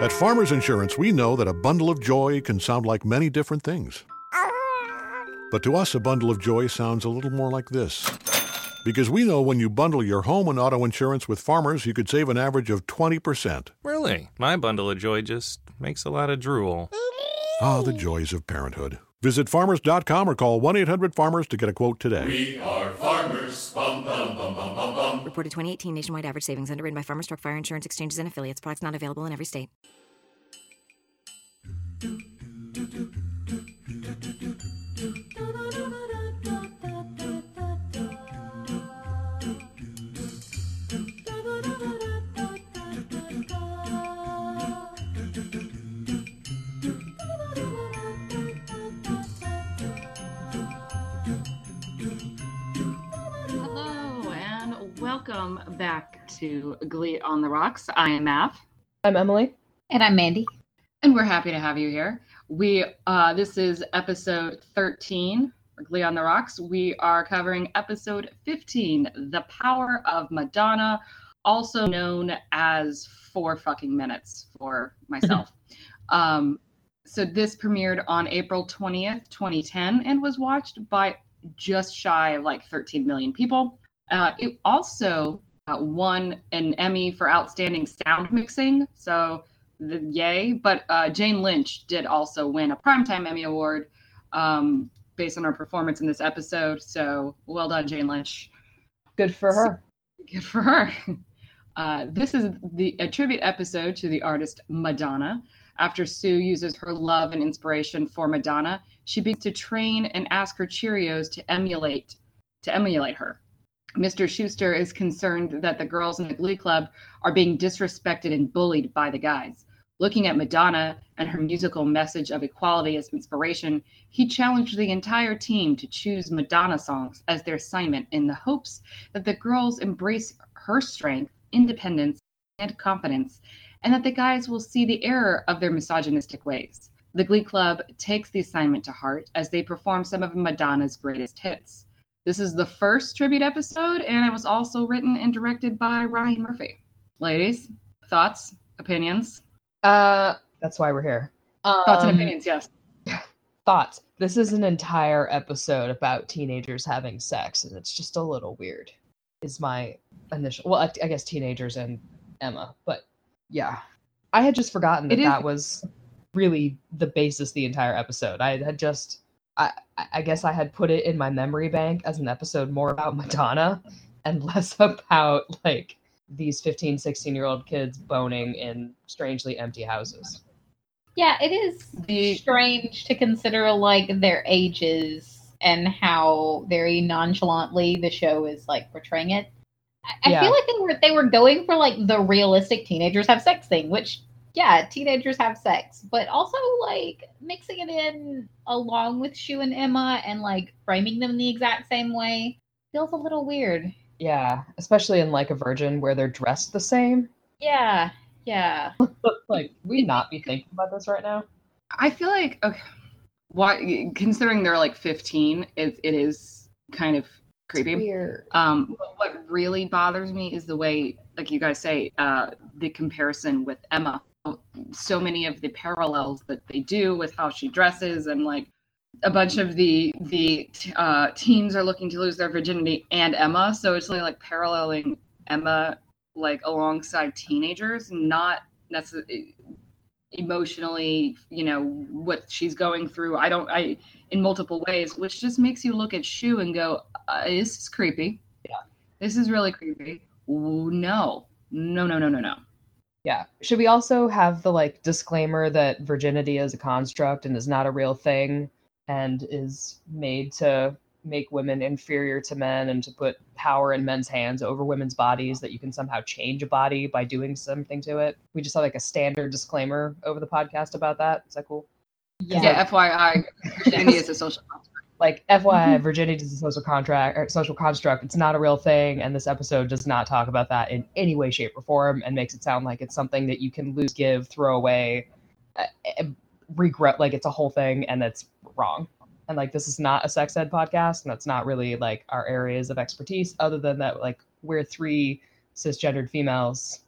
At Farmers Insurance, we know that a bundle of joy can sound like many different things. But to us, a bundle of joy sounds a little more like this. Because we know when you bundle your home and auto insurance with Farmers, you could save an average of 20%. Really? My bundle of joy just makes a lot of drool. Ah, the joys of parenthood. Visit farmers.com or call 1 800 Farmers to get a quote today. We are farmers. Bum, bum, bum, bum, Reported 2018 nationwide average savings underwritten by Farmers Truck Fire Insurance Exchanges and Affiliates. Products not available in every state. Welcome back to Glee on the Rocks. I am Mav, I'm Emily. And I'm Mandy. and we're happy to have you here. We uh, this is episode 13 for Glee on the Rocks. We are covering episode 15, The Power of Madonna, also known as Four Fucking Minutes for myself. um, so this premiered on April 20th, 2010, and was watched by just shy of like 13 million people. Uh, it also uh, won an Emmy for Outstanding Sound Mixing. So, the, yay. But uh, Jane Lynch did also win a Primetime Emmy Award um, based on her performance in this episode. So, well done, Jane Lynch. Good for her. Good for her. Uh, this is the a tribute episode to the artist Madonna. After Sue uses her love and inspiration for Madonna, she begins to train and ask her Cheerios to emulate to emulate her. Mr. Schuester is concerned that the girls in the Glee Club are being disrespected and bullied by the guys. Looking at Madonna and her musical message of equality as inspiration, he challenged the entire team to choose Madonna songs as their assignment in the hopes that the girls embrace her strength, independence, and confidence, and that the guys will see the error of their misogynistic ways. The Glee Club takes the assignment to heart as they perform some of Madonna's greatest hits. This is the first tribute episode, and it was also written and directed by Ryan Murphy. Ladies, thoughts, opinions? Uh, that's why we're here. Thoughts and Um, opinions, yes. Thoughts. This is an entire episode about teenagers having sex, and it's just a little weird. Is my initial. Well, I, I guess teenagers and Emma, but yeah, I had just forgotten that that was really the basis the entire episode. I had just. I, I- I guess I had put it in my memory bank as an episode more about Madonna and less about like these 15, 16 year old kids boning in strangely empty houses. Yeah, it is The- strange to consider like their ages and how very nonchalantly the show is like portraying it. I, I Yeah. feel like they were they were going for like the realistic teenagers have sex thing, which yeah, teenagers have sex, but also like mixing it in along with Schue and Emma and like framing them the exact same way feels a little weird. Yeah, especially in like a virgin where they're dressed the same. Yeah, yeah. Like, we not be thinking about this right now? I feel like okay, why considering they're like 15, it, it is kind of creepy. Weird. Um, what really bothers me is the way, like you guys say, uh, the comparison with Emma. So many of the parallels that they do with how she dresses, and like a bunch of the the uh, teens are looking to lose their virginity, and Emma. So it's really like paralleling Emma like alongside teenagers, not necessarily emotionally, you know, what she's going through. I don't, I in multiple ways, which just makes you look at Schue and go, uh, "This is creepy." Yeah. This is really creepy. No, no, no, no, no, no. Yeah. Should we also have the like disclaimer that virginity is a construct and is not a real thing and is made to make women inferior to men and to put power in men's hands over women's bodies that you can somehow change a body by doing something to it? We just have like a standard disclaimer over the podcast about that. Is that cool? Yeah, FYI, virginity is a social construct. Like FYI, virginity is a social contract or social construct. It's not a real thing, and this episode does not talk about that in any way, shape, or form, and makes it sound like it's something that you can lose, give, throw away, uh, uh, regret. Like it's a whole thing, and that's wrong. And like this is not a sex ed podcast, and that's not really like our areas of expertise. Other than that, like we're three cisgendered females,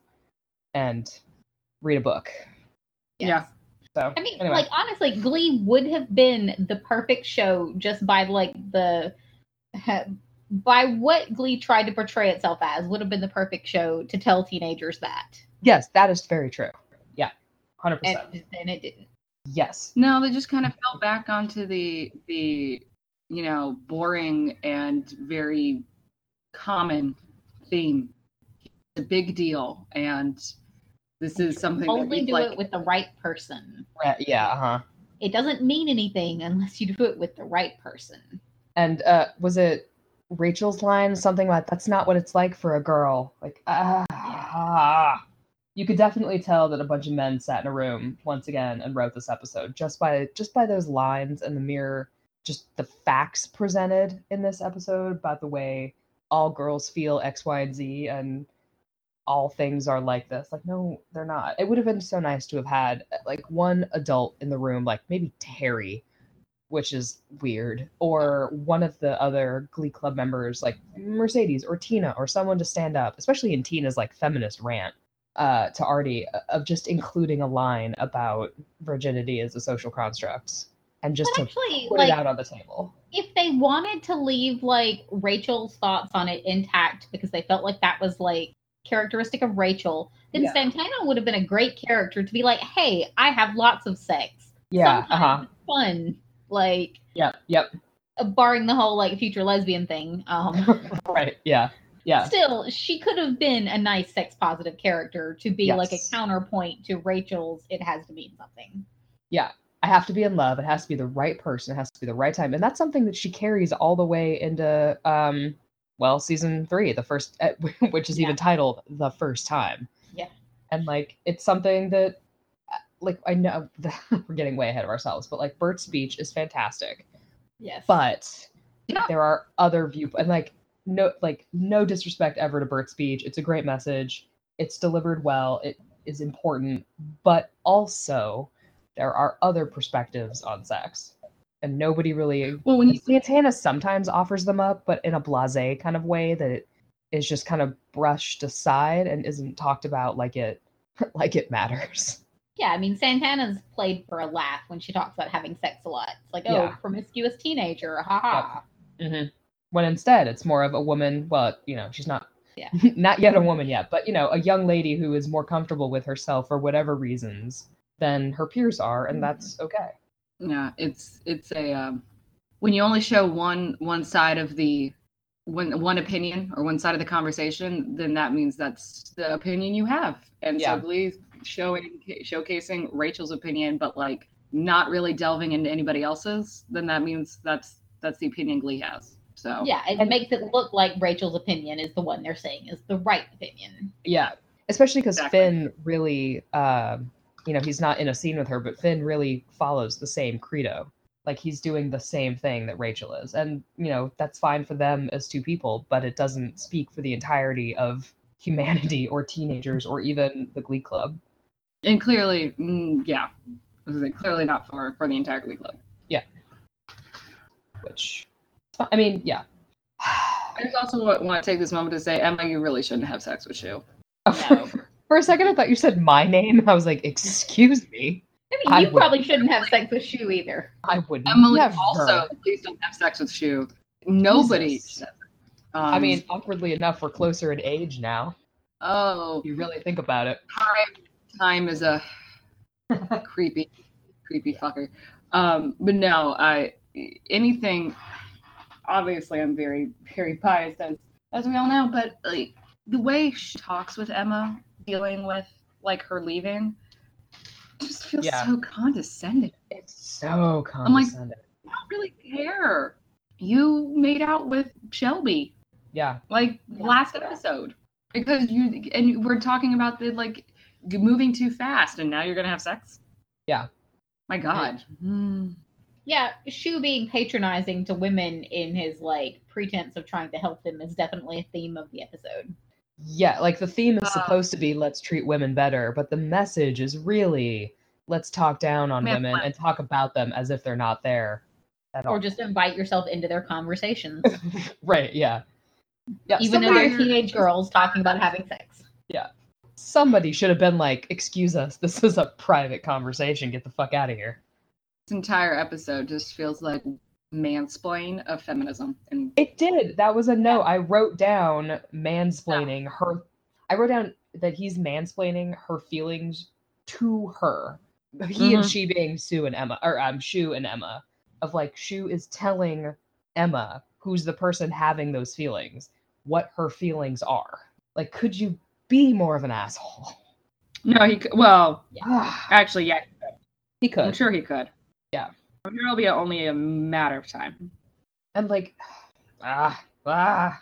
and read a book. Yeah. So I mean, anyway. like honestly, Glee would have been the perfect show just by like the by what Glee tried to portray itself as would have been the perfect show to tell teenagers that. yes, that is very true. Yeah, hundred And, percent. and it didn't. Yes. No, they just kind of fell back onto the the you know boring and very common theme. It's a big deal, and this is something Only we'd do like. it with the right person. Right, Yeah. Uh huh. It doesn't mean anything unless you do it with the right person. And uh, was it Rachel's line? Something like that's not what it's like for a girl. Like ah. You could definitely tell that a bunch of men sat in a room once again and wrote this episode just by just by those lines and the mirror, just the facts presented in this episode about the way all girls feel X, Y, and Z and all things are like this. Like, no, they're not. It would have been so nice to have had like one adult in the room, like maybe Terri, which is weird, or one of the other Glee Club members, like Mercedes or Tina, or someone to stand up, especially in Tina's like feminist rant uh, to Artie uh, of just including a line about virginity as a social construct and just But to actually, put like it out on the table. if they wanted to leave like Rachel's thoughts on it intact because they felt like that was like characteristic of Rachel, then Yeah. Santana would have been a great character to be like, "Hey, I have lots of sex. Yeah. Sometimes Uh huh. fun." Like, Yep. Yep. uh, barring the whole like future lesbian thing. Um, right. Yeah. Yeah. still, she could have been a nice sex positive character to be like a counterpoint to Rachel's. It has to mean something. yeah i have to be in love it has to be the right person it has to be the right time and that's something that she carries all the way into um well season three the first eh, which is Yeah. even titled the first time. Yeah. and like it's something that uh, like i know we're getting way ahead of ourselves but like bert's speech is fantastic. Yes, but Yeah. there are other view and like no like no disrespect ever to bert's speech. It's a great message. It's delivered well. It is important. But also there are other perspectives on sex and nobody really well, when you santana sometimes offers them up but in a blase kind of way that it is just kind of brushed aside and isn't talked about like it like it matters Yeah, I mean Santana's played for a laugh when she talks about having sex a lot. It's like, oh, Yeah. promiscuous teenager, haha. hmm When instead it's more of a woman. Well, you know, she's not Yeah. not yet a woman yet, but you know, a young lady who is more comfortable with herself for whatever reasons than her peers are, and that's okay. Yeah it's it's a um, when you only show one one side of the one one opinion or one side of the conversation then that means that's the opinion you have and Yeah. so glee showing showcasing rachel's opinion but like not really delving into anybody else's then that means that's that's the opinion glee has so Yeah, it makes it look like Rachel's opinion is the one they're saying is the right opinion. Yeah, especially because Exactly. Finn really, um, you know, he's not in a scene with her, but Finn really follows the same credo. Like he's doing the same thing that Rachel is, and you know that's fine for them as two people, but it doesn't speak for the entirety of humanity or teenagers or even the Glee Club. and clearly mm, yeah clearly not for for the entire glee club Yeah. Which, I mean, yeah. i just also want to take this moment to say emma you really shouldn't have sex with schue No. For a second, I thought you said my name. I was like, "Excuse me, I mean, I you would- probably shouldn't have sex with Schue either. I wouldn't. emily never." also please don't have sex with schue nobody Jesus. should. I Um, mean, awkwardly enough, we're closer in age now. oh If you really think about it. time time is a creepy creepy fucker um but no i anything obviously i'm very very biased as as we all know but like the way she talks with emma dealing with like her leaving just feels Yeah. so condescending It's so like- condescending. i don't really care you made out with shelby yeah. like last episode because you and we're talking about the like moving too fast and now you're gonna have sex Yeah. my god Mm. Yeah, Schue being patronizing to women in his like pretense of trying to help them is definitely a theme of the episode. Yeah, like the theme is supposed to be let's treat women better, but the message is really let's talk down on Man, women and talk about them as if they're not there at all. Or just invite yourself into their conversations, right, yeah. Yeah, even though somebody- they're teenage girls talking about having sex. Yeah. Somebody should have been like, "Excuse us, this is a private conversation. Get the fuck out of here." This entire episode just feels like mansplain of feminism. And It did. That was a note. I wrote down mansplaining her. I wrote down that he's mansplaining her feelings to her. He and Mhm. she being Sue and Emma, or um, Schue and Emma, of like Schue is telling Emma, who's the person having those feelings, what her feelings are. Like, could you be more of an asshole? no, he could, well, Ah, actually, yeah, he could. I'm sure he could. Yeah. I'm sure it'll be only a matter of time. And like, ah, ah.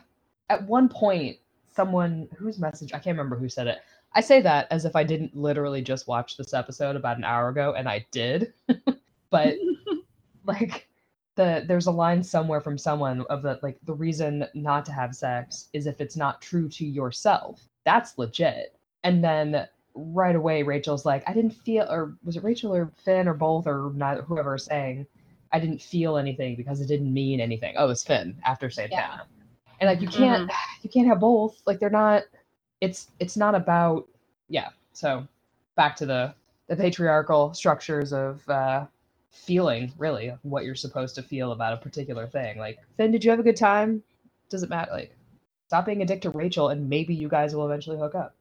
At one point, someone whose message I can't remember who said it. I say that as if I didn't literally just watch this episode about an hour ago, and I did. but like, the there's a line somewhere from someone of that like the reason not to have sex is if it's not true to yourself. That's legit. And then right away, Rachel's like, I didn't feel, or was it Rachel or Finn or both or neither, whoever saying, I didn't feel anything because it didn't mean anything. Oh, it's Finn after Santana. And like you can't you can't have both. Like they're not it's it's not about yeah. So back to the the patriarchal structures of uh feeling really what you're supposed to feel about a particular thing. Like Finn, did you have a good time? Does it matter? Like stop being a dick to Rachel and maybe you guys will eventually hook up.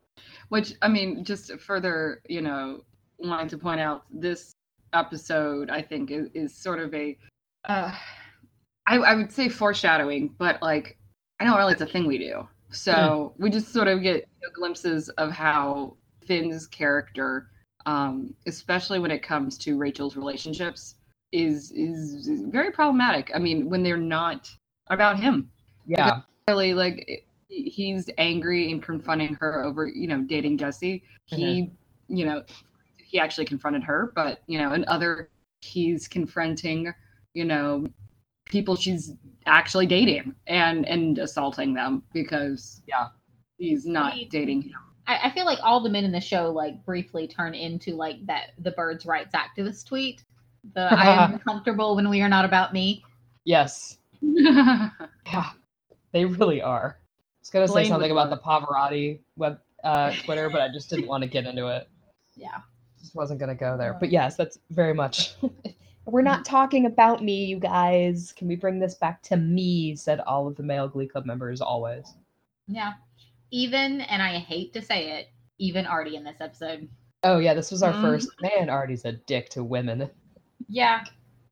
Which I mean, just further, you know, wanting to point out this episode, I think is, is sort of a, uh, I, I would say foreshadowing, but like I don't really, it's a thing we do. So we just sort of get glimpses of how Finn's character, um, especially when it comes to Rachel's relationships, is is is very problematic. I mean, when they're not about him Yeah. really like he's angry and confronting her over you know dating jesse he mm-hmm. you know he actually confronted her but you know and other he's confronting you know people she's actually dating and and assaulting them because Yeah. he's not He- dating him I, I feel like all the men in the show like briefly turn into like that the birds rights activist tweet. The I am uncomfortable when we are not about me. Yes. Yeah. They really are. I was gonna say something about the Pavarotti web uh Twitter, but I just didn't want to get into it. Yeah. just wasn't gonna go there. But yes, that's very much. We're not talking about me, you guys. Can we bring this back to me? Said all of the male Glee Club members always. Yeah. Even and I hate to say it, even Artie in this episode. Oh yeah, this was our Mhm. first. Man, Artie's a dick to women. Yeah.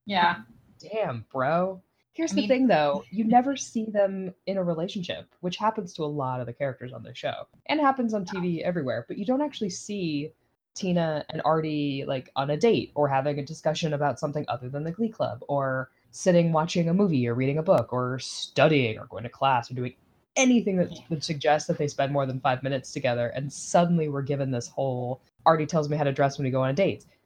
Yeah. Damn, bro. Here's I the thing, though. You never see them in a relationship, which happens to a lot of the characters on the show, and happens on TV everywhere. But you don't actually see Tina and Artie like on a date or having a discussion about something other than the Glee Club, or sitting watching a movie or reading a book or studying or going to class or doing anything that would suggest that they spend more than five minutes together. And suddenly we're given this whole Artie tells me how to dress when we go on a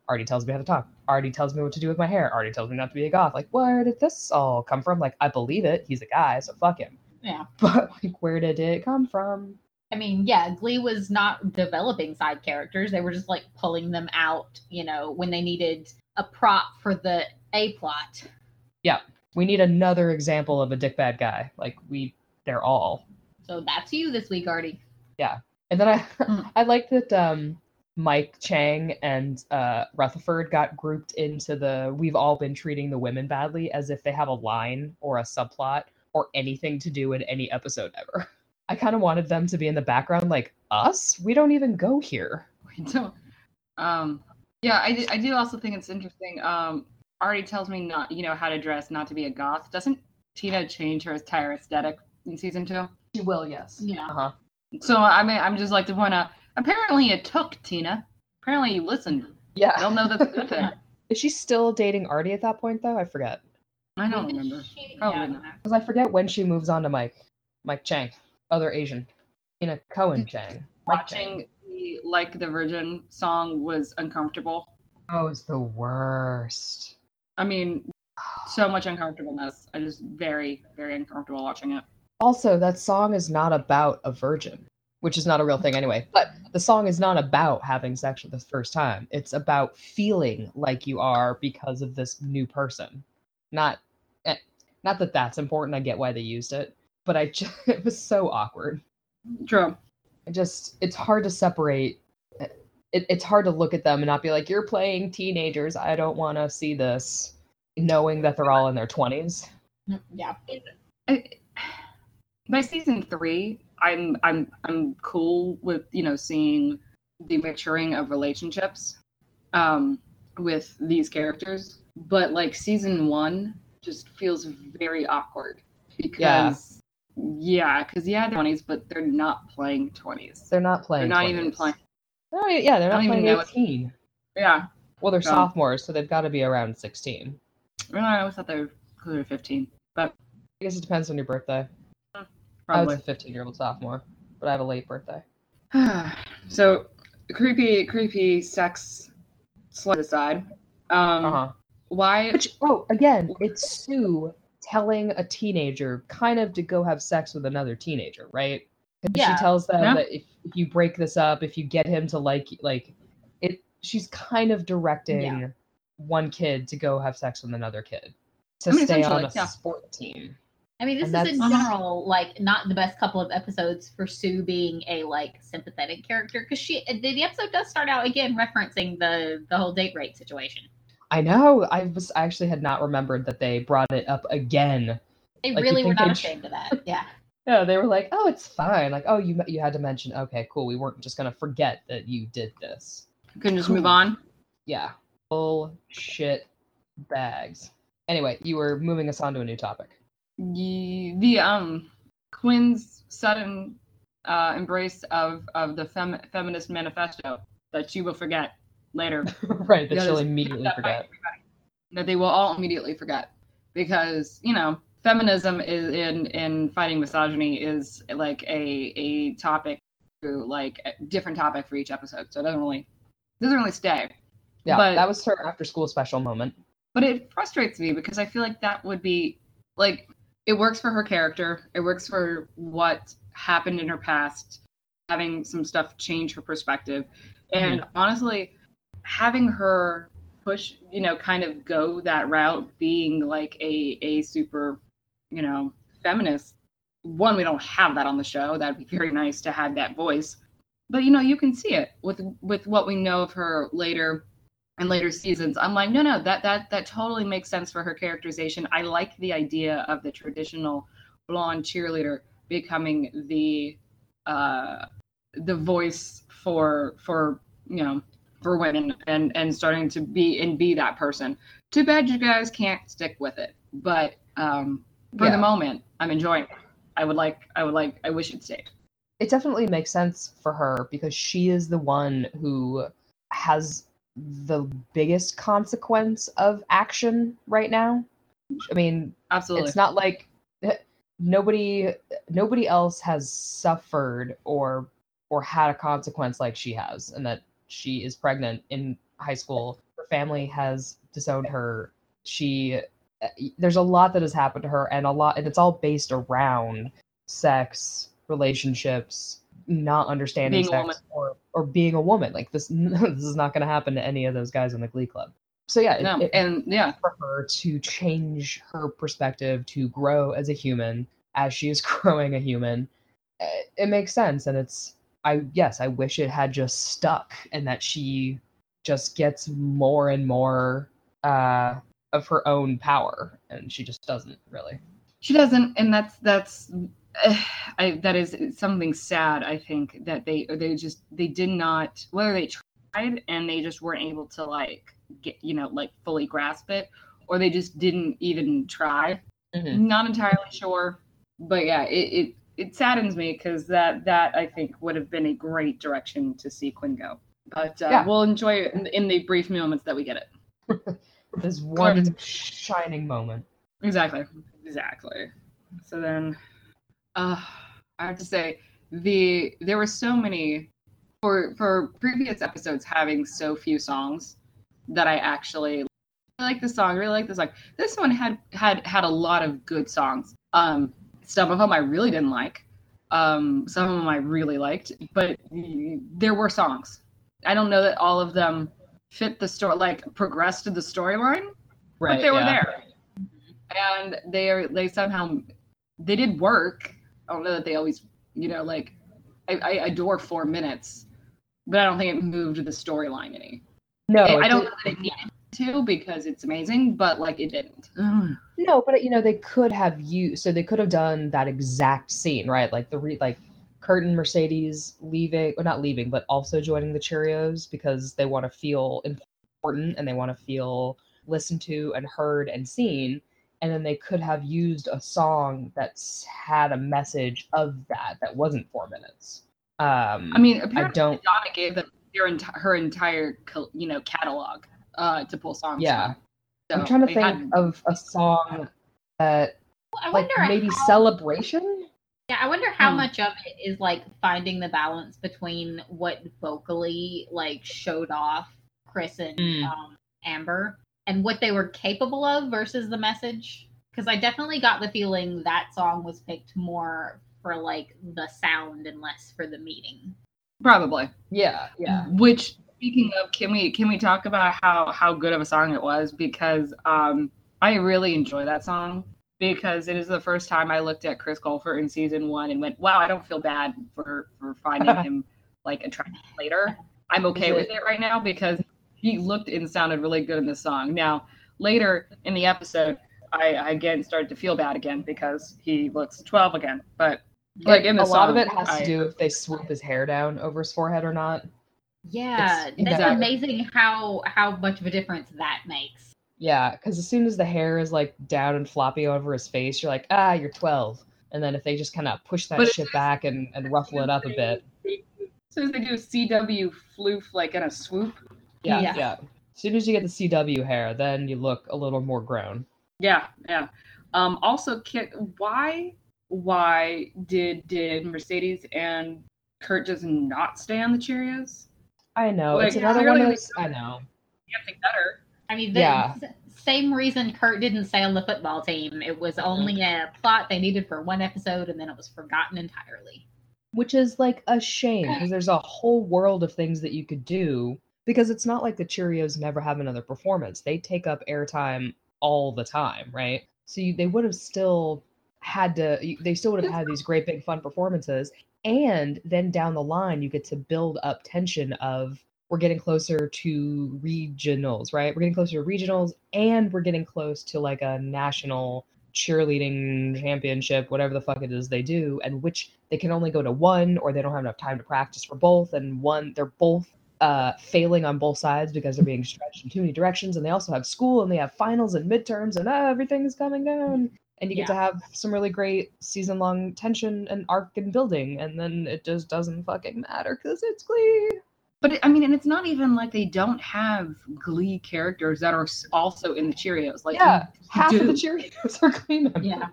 Artie tells me how to talk. Artie tells me what to do with my hair. Artie tells me not to be a goth. Like, where did this all come from? Like, I believe it. He's a guy, so fuck him. Yeah. But like, where did it come from? I mean, yeah, Glee was not developing side characters. They were just like pulling them out, you know, when they needed a prop for the A plot. Yeah. We need another example of a dick bad guy. Like, we, they're all. So that's you this week, Artie. Yeah. And then I, Hmm. I like that um, Mike Chang and uh, Rutherford got grouped into the "we've all been treating the women badly" as if they have a line or a subplot or anything to do in any episode ever. I kind of wanted them to be in the background, like us. We don't even go here. We don't. Um, yeah, I, do- I do also think it's interesting. Um, Artie tells me not, you know, how to dress, not to be a goth. Doesn't Tina change her entire aesthetic in season two? She will, yes. Yeah. Uh huh. So I mean, I'm just like to point out. Apparently, it took Tina. Apparently, you listened. Yeah, I Yeah. don't know that's a good thing. Is she still dating Artie at that point, though? I forget. I don't remember. She- Probably yeah. not. Because I forget when she moves on to Mike. Mike Chang, other Asian. Tina Cohen Chang. Mike Chang. Watching the "Like the Virgin" song was uncomfortable. Oh, it's the worst. I mean, so much uncomfortableness. I just very, very uncomfortable watching it. Also, that song is not about a virgin, which is not a real thing anyway. But the song is not about having sex for the first time. It's about feeling like you are because of this new person. Not, eh, not that that's important. I get why they used it, but I just, it was so awkward. True. I just it's hard to separate. It, it's hard to look at them and not be like, "You're playing teenagers. I don't want to see this," knowing that they're all in their twenties. Yeah. I, by season three, I'm I'm I'm cool with you know seeing the maturing of relationships um, with these characters, but like season one just feels very awkward because yeah, because yeah, they're twenties, but they're not playing twenties. They're not playing. They're not even playing. They're not e- yeah, they're not even playing what- eighteen. Yeah, Well, they're No. sophomores, so they've got to be around sixteen. I always thought they were closer to fifteen, but I guess it depends on your birthday. I was a fifteen-year-old sophomore, but I have a late birthday. so creepy, creepy sex slide aside. Um, Uh huh. Why? Which oh, again, it's Sue telling a teenager kind of to go have sex with another teenager, right? 'Cause Yeah. She tells them Yeah. that if, if you break this up, if you get him to like like it, she's kind of directing Yeah. one kid to go have sex with another kid to I mean, stay on a essentially, yeah. sport team. I mean, this And is in that's- general like not the best couple of episodes for Sue being a like sympathetic character because she the, the episode does start out again referencing the the whole date rape situation. I know. I was I actually had not remembered that they brought it up again. They Like, really were not they'd- ashamed of that. Yeah. Yeah, they were like, "Oh, it's fine." Like, "Oh, you you had to mention. Okay, cool. We weren't just gonna forget that you did this." Couldn't just move on. Yeah, bullshit bags. Anyway, you were moving us on to a new topic. The, the um Quinn's sudden uh, embrace of of the fem- feminist manifesto that she will forget later. right, that she'll immediately that forget. that they will all immediately forget because you know feminism is in in fighting misogyny is like a a topic to like a different topic for each episode so it doesn't really doesn't really stay Yeah, but- that was her after school special moment. but it frustrates me because I feel like that would be like it works for her character. It works for what happened in her past, having some stuff change her perspective. And mm-hmm. honestly, having her push, you know, kind of go that route, being like a a super, you know, feminist. One, we don't have that on the show. That'd be very nice to have that voice. But you know, you can see it with with what we know of her later in later seasons i'm like no no that that that totally makes sense for her characterization. I like the idea of the traditional blonde cheerleader becoming the uh the voice for for you know for women and and starting to be and be that person. Too bad you guys can't stick with it but um for Yeah. the moment i'm enjoying it. I would like i would like i wish it stayed. It definitely makes sense for her because she is the one who has the biggest consequence of action right now. I mean, absolutely. it's not like nobody nobody else has suffered or or had a consequence like she has and that she is pregnant in high school. Her family has disowned her. She there's a lot that has happened to her and a lot and it's all based around sex relationships not understanding Being sex or or being a woman. Like this this is not going to happen to any of those guys in the glee club. So yeah no it- and yeah. for her to change her perspective to grow as a human as she is growing a human eh, it makes sense. And it's i yes i wish it had just stuck and that she just gets more and more uh of her own power and she just doesn't really. She doesn't, and that's that's I, that is something sad. I think that they they just they did not whether they tried and they just weren't able to like get you know like fully grasp it, or they just didn't even try. Mhm. Not entirely sure, but yeah, it it, it saddens me because that that I think would have been a great direction to see Quinn go. But uh, Yeah. we'll enjoy it in, in the brief moments that we get it. this one shining moment Exactly. Exactly. So then, uh, I have to say the there were so many for for previous episodes having so few songs that I actually really like the song. Really like this song. This one had had had a lot of good songs. Um, some of them I really didn't like. Um, some of them I really liked, but there were songs. I don't know that all of them fit the story, like progressed to the storyline, right but they were there and they are they somehow they did work i don't know that they always you know like I, I adore four minutes, but I don't think it moved the storyline any. No, I it don't know that it needed to because it's amazing, but like it didn't. No, but you know they could have used so they could have done that exact scene, right? Like the re, like Kurt and Mercedes leaving, or not leaving, but also joining the Cheerios because they want to feel important and they want to feel listened to and heard and seen. And then they could have used a song that's had a message of that that wasn't four minutes. Um, I mean, apparently don't- Donna gave them their enti- her entire you know catalog uh, to pull songs. Yeah. from. I'm trying to think had- of a song that I like wonder maybe how- celebration. Yeah, I wonder how Hmm. much of it is like finding the balance between what vocally like showed off Chris and Hmm. um, Amber and what they were capable of versus the message. Because I definitely got the feeling that song was picked more for like the sound and less for the meaning. probably. Yeah, yeah. Which speaking of, can we can we talk about how how good of a song it was? Because um, I really enjoy that song because it is the first time I looked at Chris Colfer in season one and went, "Wow, I don't feel bad for for finding him like attractive later. I'm okay with it- it right now because he looked and sounded really good in this song. Now later in the episode, I, I again started to feel bad again because he looks 12 again, but. Like in the a lot of it has I- to do if they swoop his hair down over his forehead or not. Yeah, It's- it's Exactly. amazing how how much of a difference that makes. Yeah, because as soon as the hair is like down and floppy over his face, you're like, ah, you're 12. And then if they just kind of push that But shit back and, and ruffle it up a bit, As soon as they do a CW floof like in a swoop, yeah, Yeah. yeah. As soon as you get the CW hair, then you look a little more grown. Yeah, yeah. Um, also, Kit, why, why did did Mercedes and Kurt just not stay on the Cheerios? I know Like, it's another one of those. I know. Can't think better. I mean, the Yeah. same reason Kurt didn't stay on the football team. It was only a plot they needed for one episode, and then it was forgotten entirely. which is like a shame because there's a whole world of things that you could do because it's not like the Cheerios never have another performance. They take up airtime all the time, right? So you, they would have still had to, they still would have had these great big fun performances and then down the line you get to build up tension of we're getting closer to regionals, right? We're getting closer to regionals and we're getting close to like a national cheerleading championship, whatever the fuck it is they do, and which they can only go to one or they don't have enough time to practice for both. And one, they're both uh, failing on both sides because they're being stretched in too many directions. And they also have school and they have finals and midterms and uh, everything's coming down. And you get to have some really great season long tension and arc and building. And then it just doesn't fucking matter because it's Glee. But it- I mean, and it's not even like they don't have Glee characters that are also in the Cheerios. Like, Yeah, half of the. Cheerios are Glee members. Yeah.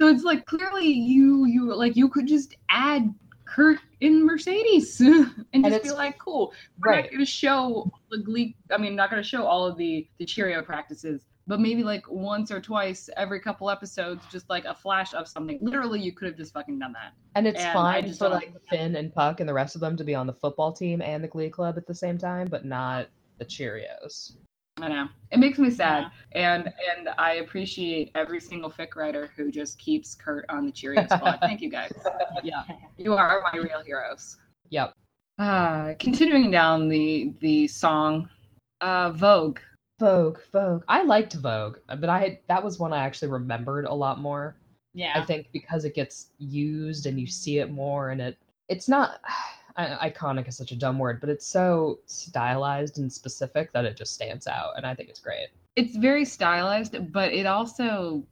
so it's like clearly you you like you could just add Kurt in Mercedes and just be like, cool. We're Right. not going to show the Glee. I mean, not going to show all of the the Cheerio practices, but maybe like once or twice every couple episodes, just like a flash of something. Literally, you could have just fucking done that. And it's And fine just for like Finn and Puck and the rest of them to be on the football team and the Glee Club at the same time, but not the Cheerios. I know it makes me sad, and and I appreciate every single fic writer who just keeps Kurt on the Cheerio spot. Thank you guys. Yeah, you are my real heroes. Yep. Uh, continuing down the the song, uh, Vogue. Vogue, Vogue. I liked Vogue, but I had that was one I actually remembered a lot more. Yeah. I think because it gets used and you see it more, and it it's not I, iconic is such a dumb word, but it's so stylized and specific that it just stands out, and I think it's great. It's very stylized, but it also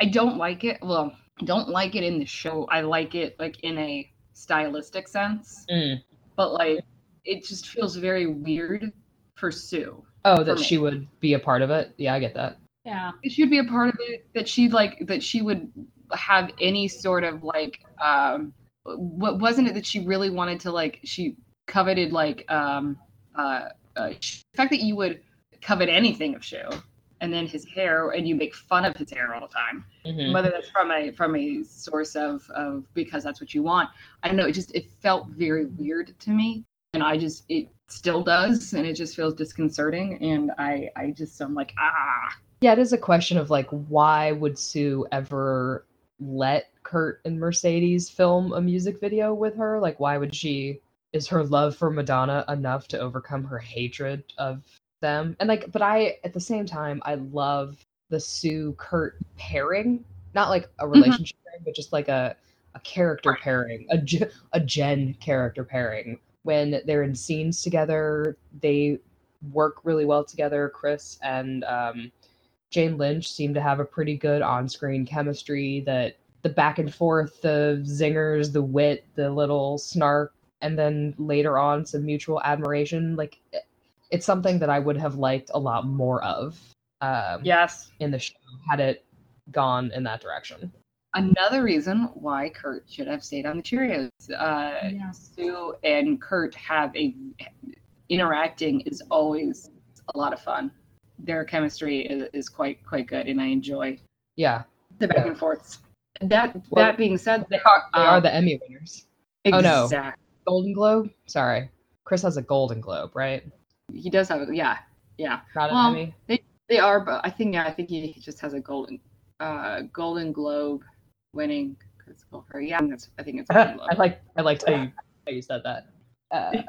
I don't like it. Well, I don't like it in the show. I like it like in a stylistic sense, Mm. but like it just feels very weird for Sue. Oh, that she would be a part of it. Yeah, I get that. yeah. she'd be a part of it that she like that she would have any sort of like um what wasn't it that she really wanted to like she coveted like um uh, uh the fact that you would covet anything of Schue and then his hair and you make fun of his hair all the time Mhm. whether that's from a from a source of of because that's what you want i don't know it just it felt very weird to me and i just it still does and it just feels disconcerting and i i just i'm like ah Yeah, it is a question of like why would Sue ever let Kurt and Mercedes film a music video with her? Like, why would she? Is her love for Madonna enough to overcome her hatred of them? And like, but I, at the same time, I love the Sue Kurt pairing. Not like a relationship pairing, but just like a a character pairing, a, a Jen character pairing. When they're in scenes together, they work really well together. Chris and um, Jane Lynch seem to have a pretty good on-screen chemistry. That the back and forth, the zingers, the wit, the little snark, and then later on some mutual admiration. Like it's something that I would have liked a lot more of um, Yes. in the show had it gone in that direction. Another reason why Kurt should have stayed on the Cheerios. Uh, Yeah. Sue and Kurt have a interacting is always a lot of fun. Their chemistry is, is quite quite good, and I enjoy Yeah, the back and forths. That Well, that being said, they are, they are Uh, the Emmy winners. Oh, no. Golden Globe. Sorry, Chris has a Golden Globe, right? He does have a yeah yeah. Not an Well, Emmy. They they are, but I think yeah, I think he just has a golden uh Golden Globe winning. Chris Colfer. Yeah, that's I think it's a Golden Globe. I like I liked how you how you said that. Uh,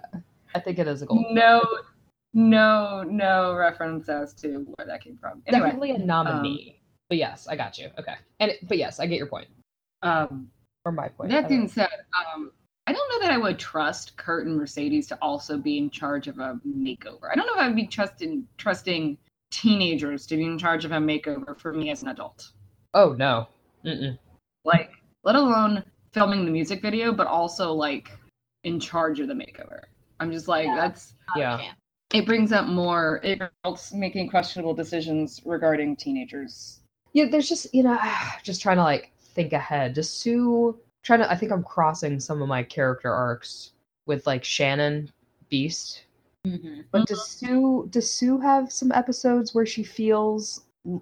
I think it is a Golden. Globe. no no no reference as to where that came from. Anyway, Definitely a nominee. But yes, I got you. Okay, and it- but yes, I get your point. um, Or my point. That don't being said, um, I don't know that I would trust Kurt and Mercedes to also be in charge of a makeover. I don't know if I would be trusting trusting teenagers to be in charge of a makeover for me as an adult. Oh no. Mm-mm. Like, let alone filming the music video, but also like in charge of the makeover. I'm just like Yeah. that's Yeah. it brings up more it results making questionable decisions regarding teenagers. Yeah, there's just you know, just trying to like think ahead. Just Sue trying to. I think I'm crossing some of my character arcs with like Shannon Beiste. Mhm. But does Sue does Sue have some episodes where she feels, uh,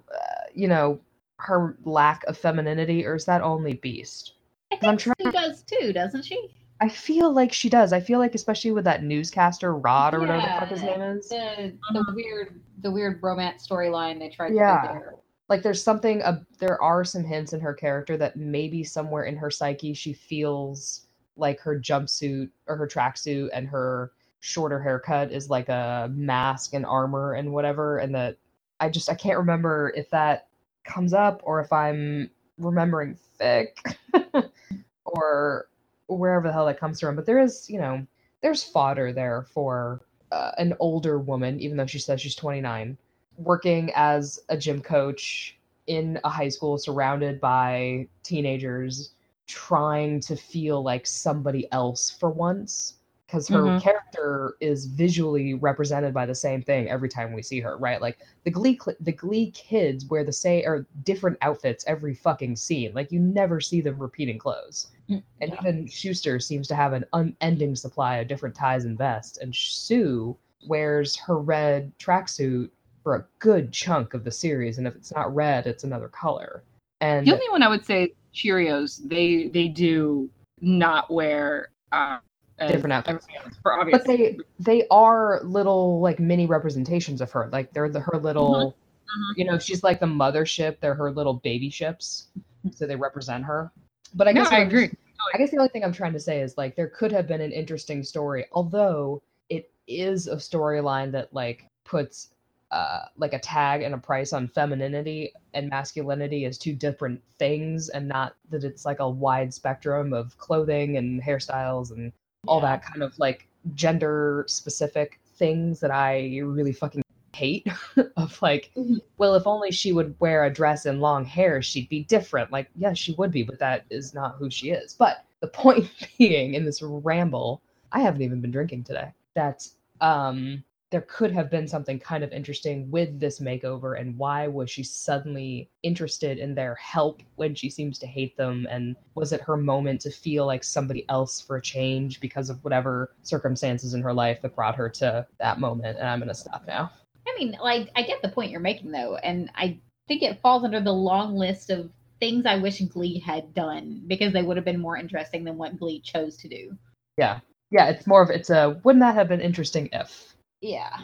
you know, her lack of femininity, or is that only Beiste? I I'm think trying- Sue does too, doesn't she? I feel like she does. I feel like especially with that newscaster Rod or whatever the fuck his name is. The the weird the weird romance storyline they tried Yeah. to do there. Like there's something uh, there are some hints in her character that maybe somewhere in her psyche she feels like her jumpsuit or her tracksuit and her shorter haircut is like a mask and armor and whatever and that i just i can't remember if that comes up or if i'm remembering thick or wherever the hell that comes from but there is you know there's fodder there for uh, an older woman even though she says she's 29 working as a gym coach in a high school surrounded by teenagers trying to feel like somebody else for once because her Mhm. character is visually represented by the same thing every time we see her right like the glee cl- the glee kids wear the same or different outfits every fucking scene like you never see them repeating clothes Mm, and yeah. even Schuester seems to have an unending supply of different ties and vests. And Sue wears her red tracksuit for a good chunk of the series. And if it's not red, it's another color. And The only one I would say Cheerios, they they do not wear uh, Different outfits. for obvious. but they they are little like mini representations of her. Like they're the her little Mhm. you know, she's like the mothership, they're her little baby ships. So they represent her. But I guess I I'm agree. I guess the only thing I'm trying to say is like there could have been an interesting story, although it is a storyline that like puts uh like a tag and a price on femininity and masculinity as two different things and not that it's like a wide spectrum of clothing and hairstyles and all Yeah. that kind of like gender specific things that I really fucking hate of like Mhm. well if only she would wear a dress and long hair she'd be different like yes she would be but that is not who she is but the point being in this ramble i haven't even been drinking today that um there could have been something kind of interesting with this makeover and why was she suddenly interested in their help when she seems to hate them? And was it her moment to feel like somebody else for a change because of whatever circumstances in her life that brought her to that moment? And i'm going to stop now. I mean, like, I get the point you're making, though, and I think it falls under the long list of things I wish Glee had done because they would have been more interesting than what Glee chose to do. yeah. Yeah it's more of it's a wouldn't that have been interesting if Yeah.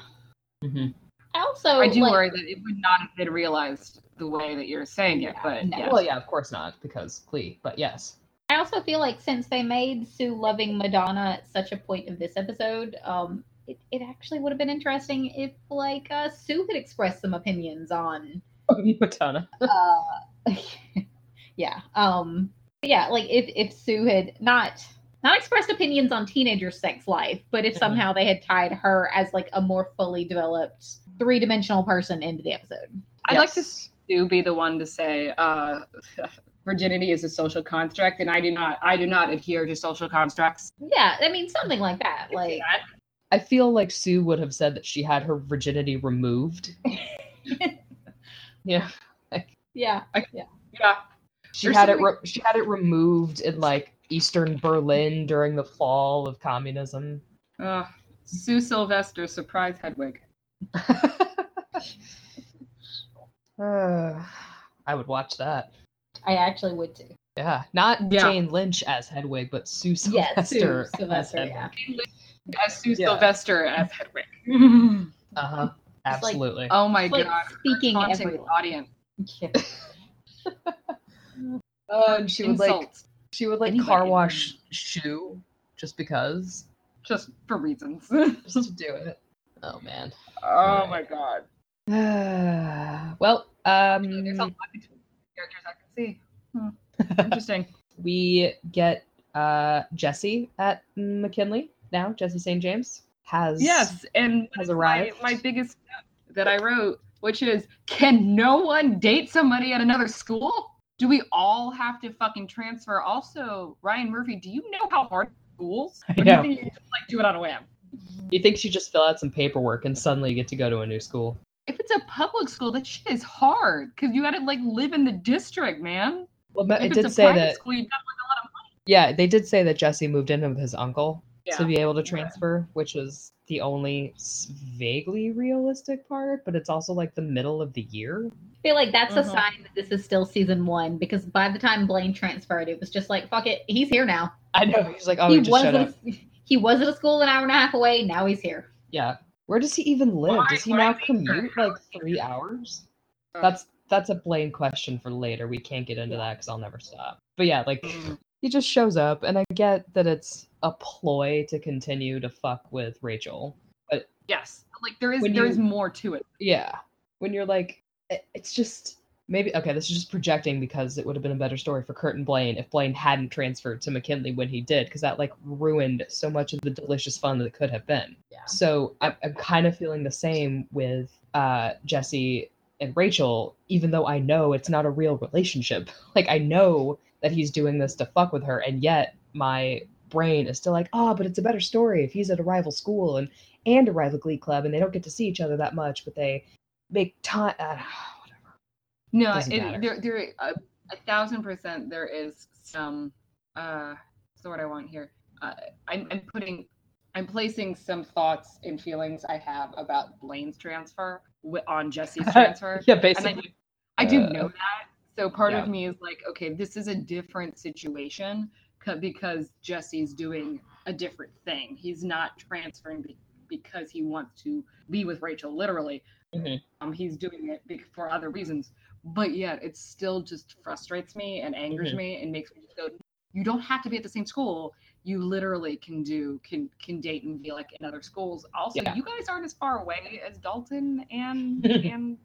mm-hmm. I also I do like, worry that it would not have been realized the way that you're saying it, Yeah, but no. yes. Well, yeah, of course not, because Glee, but yes. I also feel like since they made Sue loving Madonna such a point of this episode, um, it, it actually would have been interesting if like uh, Sue had expressed some opinions on Madonna. uh yeah um yeah like if if sue had not not expressed opinions on teenager sex life but if Mhm. somehow they had tied her as like a more fully developed three-dimensional person into the episode I'd like to Yes. do be the one to say uh, virginity is a social construct, and I do not. I do not adhere to social constructs. yeah i mean something like that like I feel like Sue would have said that she had her virginity removed. yeah. yeah Yeah, Yeah. She There's had it. Re- she had it removed in like Eastern Berlin during the fall of communism. uh, Sue Sylvester, surprise Hedwig. Uh, I would watch that. i actually would too Yeah, not Yeah. Jane Lynch as Hedwig, but Sue yeah sue Sylvester. as sylvester Hedwig. yeah As Sue Yeah. Sylvester as Hedwig. Uh huh. It's like- Absolutely. oh my like god, speaking taunting every the audience. yeah. Uh, and she would like Insults, she would like Anybody. car wash shoe just because, just for reasons. just to do it. Oh man. oh my god. well, There's a um, lot between characters I can see. Hmm. Interesting. we get uh Jesse at McKinley now. Jesse St. James has Yes, and has arrived. my biggest that I wrote, which is, can no one date somebody at another school? Do we all have to fucking transfer? Also, Ryan Murphy, do you know how hard schools? Or do you think you just like do it on a whim? You think you just fill out some paperwork and suddenly you get to go to a new school? If it's a public school, that shit is hard because you got to like live in the district, man. Well, but If it it's did a say that. school, you got like a lot of money. Yeah, they did say that Jesse moved in with his uncle Yeah. to be able to transfer, which is the only vaguely realistic part. But it's also like the middle of the year. I feel like that's Mhm. a sign that this is still season one because by the time Blaine transferred, it was just like, fuck it, he's here now. I know. He's like, oh, he he just was showed at up. a, he was at a school an hour and a half away. Now he's here. Yeah. Where does he even live? Why- does he why now commute here? like three hours? Uh. That's that's a Blaine question for later. We can't get into that because I'll never stop. But yeah, like Mm. he just shows up, and I get that it's a ploy to continue to fuck with Rachel. But yes, like there is When there you- is more to it. Yeah, when you're like, it- it's just maybe okay. This is just projecting because it would have been a better story for Kurt and Blaine if Blaine hadn't transferred to McKinley when he did, because that like ruined so much of the delicious fun that could have been. Yeah. So I'm, I'm kind of feeling the same with uh, Jesse and Rachel, even though I know it's not a real relationship. Like I know that he's doing this to fuck with her, and yet my brain is still like, oh, but it's a better story if he's at a rival school and and a rival glee club, and they don't get to see each other that much, but they make time. Uh, whatever. No, it, there, there, a, a thousand percent, there is some. Uh, what's the word I want here? Uh, I'm, I'm putting, I'm placing some thoughts and feelings I have about Blaine's transfer on Jesse's transfer. Yeah, and I, basically. do- I do Uh, know that. So part yeah. of me is like, okay, this is a different situation because Jesse's doing a different thing. He's not transferring be- because he wants to be with Rachel, literally. Mhm. Um, he's doing it bec- for other reasons. But yet, it still just frustrates me and angers Mhm. me and makes me just go, you don't have to be at the same school. You literally can do can can date and be like in other schools. Also, Yeah. you guys aren't as far away as Dalton and and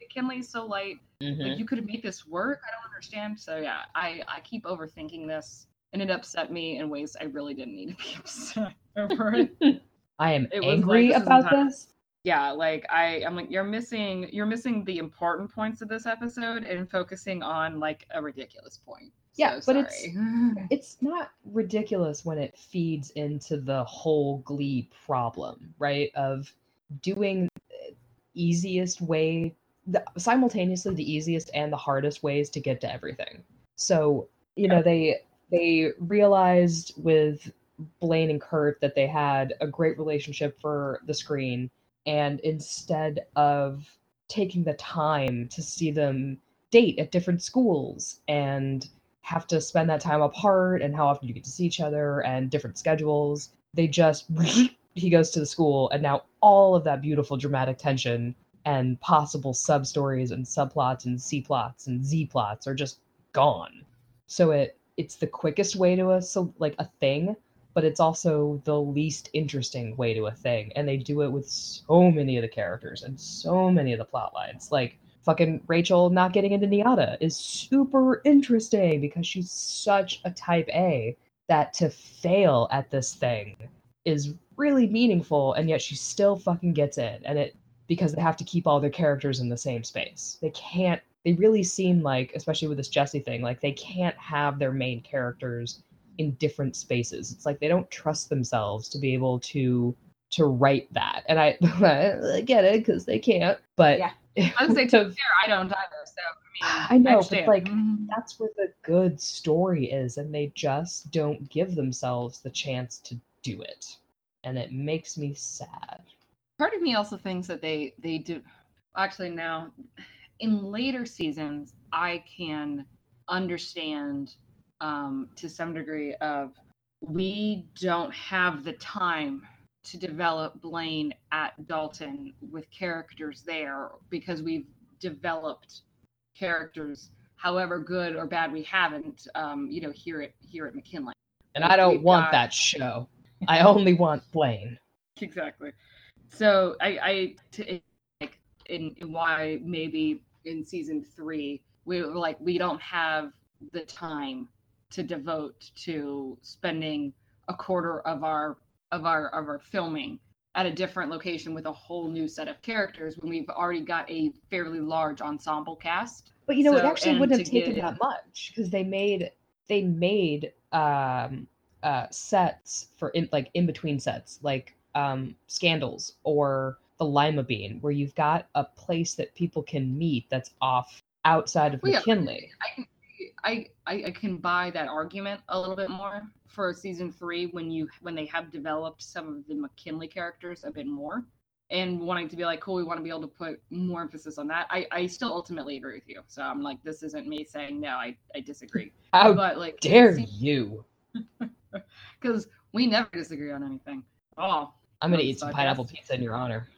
McKinley. So like Mhm. like you could make this work i don't understand so yeah i i keep overthinking this and it upset me in ways i really didn't need to be upset over it I am It was like, angry this about this. Yeah like i i'm like you're missing you're missing the important points of this episode and focusing on like a ridiculous point Yeah, So but it's- sorry. It's not ridiculous when it feeds into the whole glee problem, right? Of doing easiest way, the, simultaneously the easiest and the hardest ways to get to everything. So you know they they realized with Blaine and Kurt that they had a great relationship for the screen, and instead of taking the time to see them date at different schools and have to spend that time apart and how often you get to see each other and different schedules. They just he goes to the school and now all of that beautiful dramatic tension and possible sub stories and subplots and C plots and Z plots are just gone. So it it's the quickest way to a so like a thing, but it's also the least interesting way to a thing. And they do it with so many of the characters and so many of the plot lines. Like fucking Rachel not getting into NYADA is super interesting because she's such a type A that to fail at this thing is really meaningful and yet she still fucking gets in and it because they have to keep all their characters in the same space. They can't they really seem like especially with this Jesse thing like they can't have their main characters in different spaces. It's like they don't trust themselves to be able to to write that. And I, I get it because they can't. But Yeah. I would say to be fair, I don't either. So I I mean, know, but understand. like Mhm. that's where the good story is, and they just don't give themselves the chance to do it, and it makes me sad. part of me also thinks that they they do actually now in later seasons i can understand um to some degree of we don't have the time to develop blaine at dalton with characters there because we've developed characters however good or bad we haven't um you know here at here at mckinley And I don't We've want got- that show. I only want Blaine. exactly so i i to, like in, in why maybe in season three we were like we don't have the time to devote to spending a quarter of our of our of our filming at a different location with a whole new set of characters when we've already got a fairly large ensemble cast But you know, it actually wouldn't have taken get- that much because they made they made um uh sets for in like in between sets, like um scandals or the Lima Bean, where you've got a place that people can meet that's off outside of Well, yeah. McKinley. I can I, I I can buy that argument a little bit more for season three when you when they have developed some of the McKinley characters a bit more and wanting to be like cool we want to be able to put more emphasis on that. I I still ultimately agree with you. So I'm like this isn't me saying no. I I disagree. How but like dare you? because we never disagree on anything. Oh, I'm gonna eat some podcast. pineapple pizza in your honor.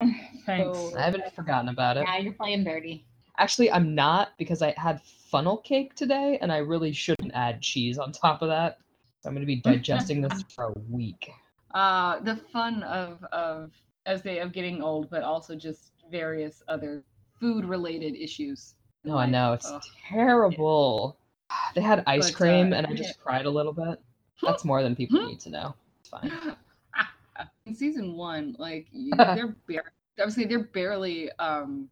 thanks. So- I haven't forgotten about it. Now you're playing dirty. Actually, I'm not because I had funnel cake today, and I really shouldn't add cheese on top of that. So I'm gonna be digesting this for a week. uh the fun of of as they of getting old but also just various other food related issues No, I know it's Ugh. terrible. They had ice But, uh, cream, and I yeah. just cried a little bit. That's more than people need to know. It's fine. in season one like they're bar- obviously they're barely um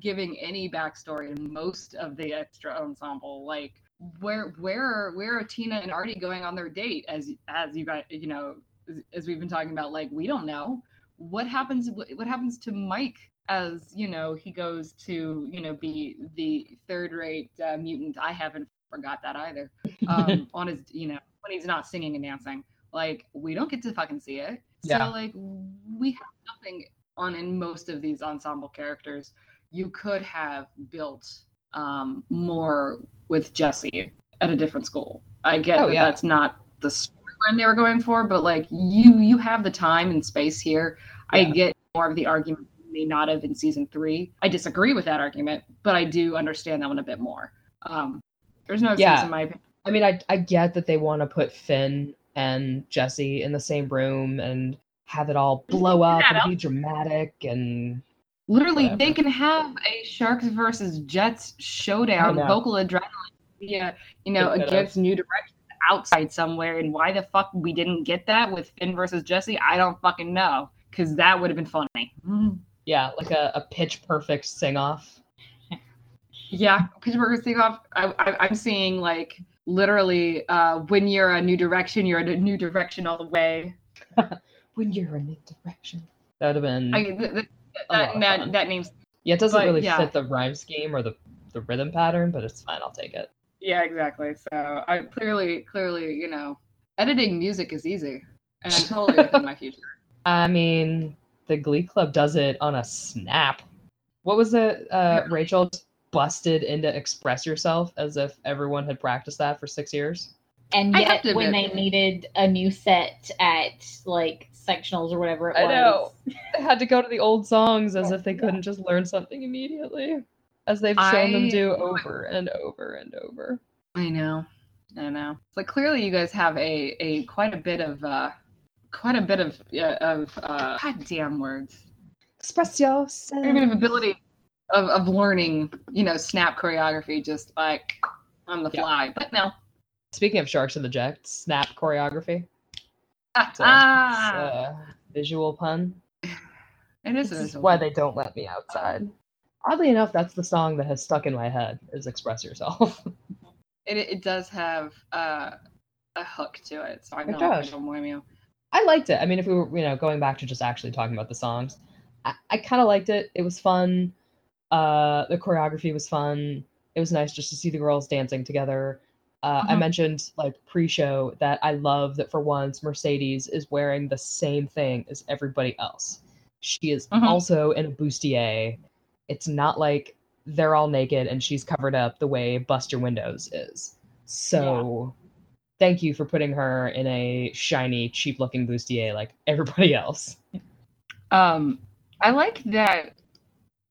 giving any backstory in most of the extra ensemble like where where where are tina and artie going on their date? As as you got you know as, as we've been talking about like we don't know. What happens what what happens to mike as you know he goes to you know be the third rate uh, mutant? I haven't forgot that either. Um on his you know when he's not singing and dancing. Like we don't get to fucking see it. Yeah. so like we have nothing on in most of these ensemble characters you could have built um more with jesse at a different school. I get Oh, that yeah. that's not the storyline they were going for but like you you have the time and space here. I get more of the argument you may not have in season three. I disagree with that argument but i do understand that one a bit more. Um there's no excuse Yeah. in my opinion. I mean, I I get that they want to put Finn and Jesse in the same room and have it all blow up and be dramatic and Literally, they can have a Sharks versus Jets showdown, vocal adrenaline, via, you know, against New Direction outside somewhere. And why the fuck we didn't get that with Finn versus Jesse, I don't fucking know. Because that would have been funny. Yeah, like a, a pitch perfect sing off. Yeah, Pittsburgh thing off. I, I, I'm seeing like literally, uh, when you're a New Direction, you're a New Direction all the way. When you're in a new direction. That would have been I, th- th- A lot that, of that, that name's Yeah, it doesn't But, really yeah. fit the rhyme scheme or the, the rhythm pattern, but it's fine. I'll take it. Yeah, exactly. So I clearly, clearly, you know, editing music is easy, and I'm totally within my future. I mean, the Glee Club does it on a snap. What was it? Uh, Rachel just busted into Express Yourself as if everyone had practiced that for six years. And yet, to when they needed a new set at like sectionals or whatever it I was, know. They had to go to the old songs as if they couldn't just learn something immediately, as they've shown them I- do over and over and over. I know. I know. It's like clearly you guys have a a quite a bit of uh quite a bit of uh, of uh goddamn words. Express yourself. Quite of ability of, of learning, you know, snap choreography just like on the Yeah. fly. But no. Speaking of Sharks in the Jet, snap choreography. Ah, It's a, ah, it's a visual pun. it is. This is why they don't let me outside. Oddly enough, that's the song that has stuck in my head. Is "Express Yourself." It, it does have uh, a hook to it, so I It don't, I don't blame you. I liked it. I mean, if we were, you know, going back to just actually talking about the songs, I, I kind of liked it. It was fun. Uh, the choreography was fun. It was nice just to see the girls dancing together. Uh, I Mhm. mentioned like pre-show that I love that for once Mercedes is wearing the same thing as everybody else. She is Mhm. also in a bustier. It's not like they're all naked and she's covered up the way Bust Your Windows is. So thank you for putting her in a shiny, cheap looking bustier like everybody else. Um, I like that.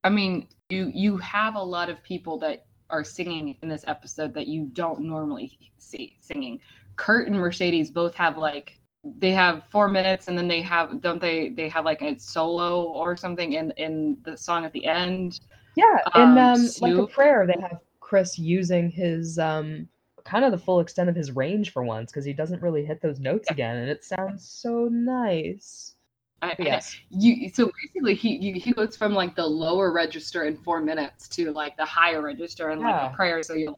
I mean, you you have a lot of people that are singing in this episode that you don't normally see singing. Kurt and Mercedes both have like they have four minutes, and then they have don't they they have like a solo or something in in the song at the end. Yeah, and Um, um, like a prayer, they have Chris using his um kind of the full extent of his range for once because he doesn't really hit those notes again, and it sounds so nice. I, yes, you so basically he you, he goes from like the lower register in four minutes to like the higher register in like a prayer. So you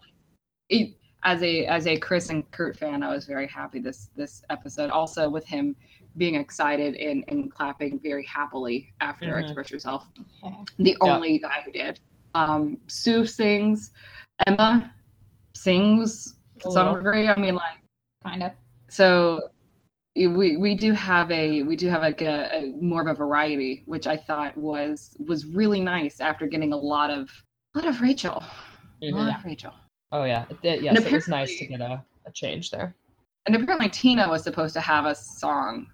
like as a as a chris and kurt fan i was very happy this this episode. Also with him being excited and, and clapping very happily after Mhm. express yourself. The Yeah. only guy who did. Um sue sings. Emma sings. To some degree i mean like kind of. so we we do have a we do have like a, a more of a variety which i thought was was really nice after getting a lot of a lot of rachel. A Mhm. lot of rachel. Oh yeah, it- yes, it was nice to get a, a change there. and apparently tina was supposed to have a song.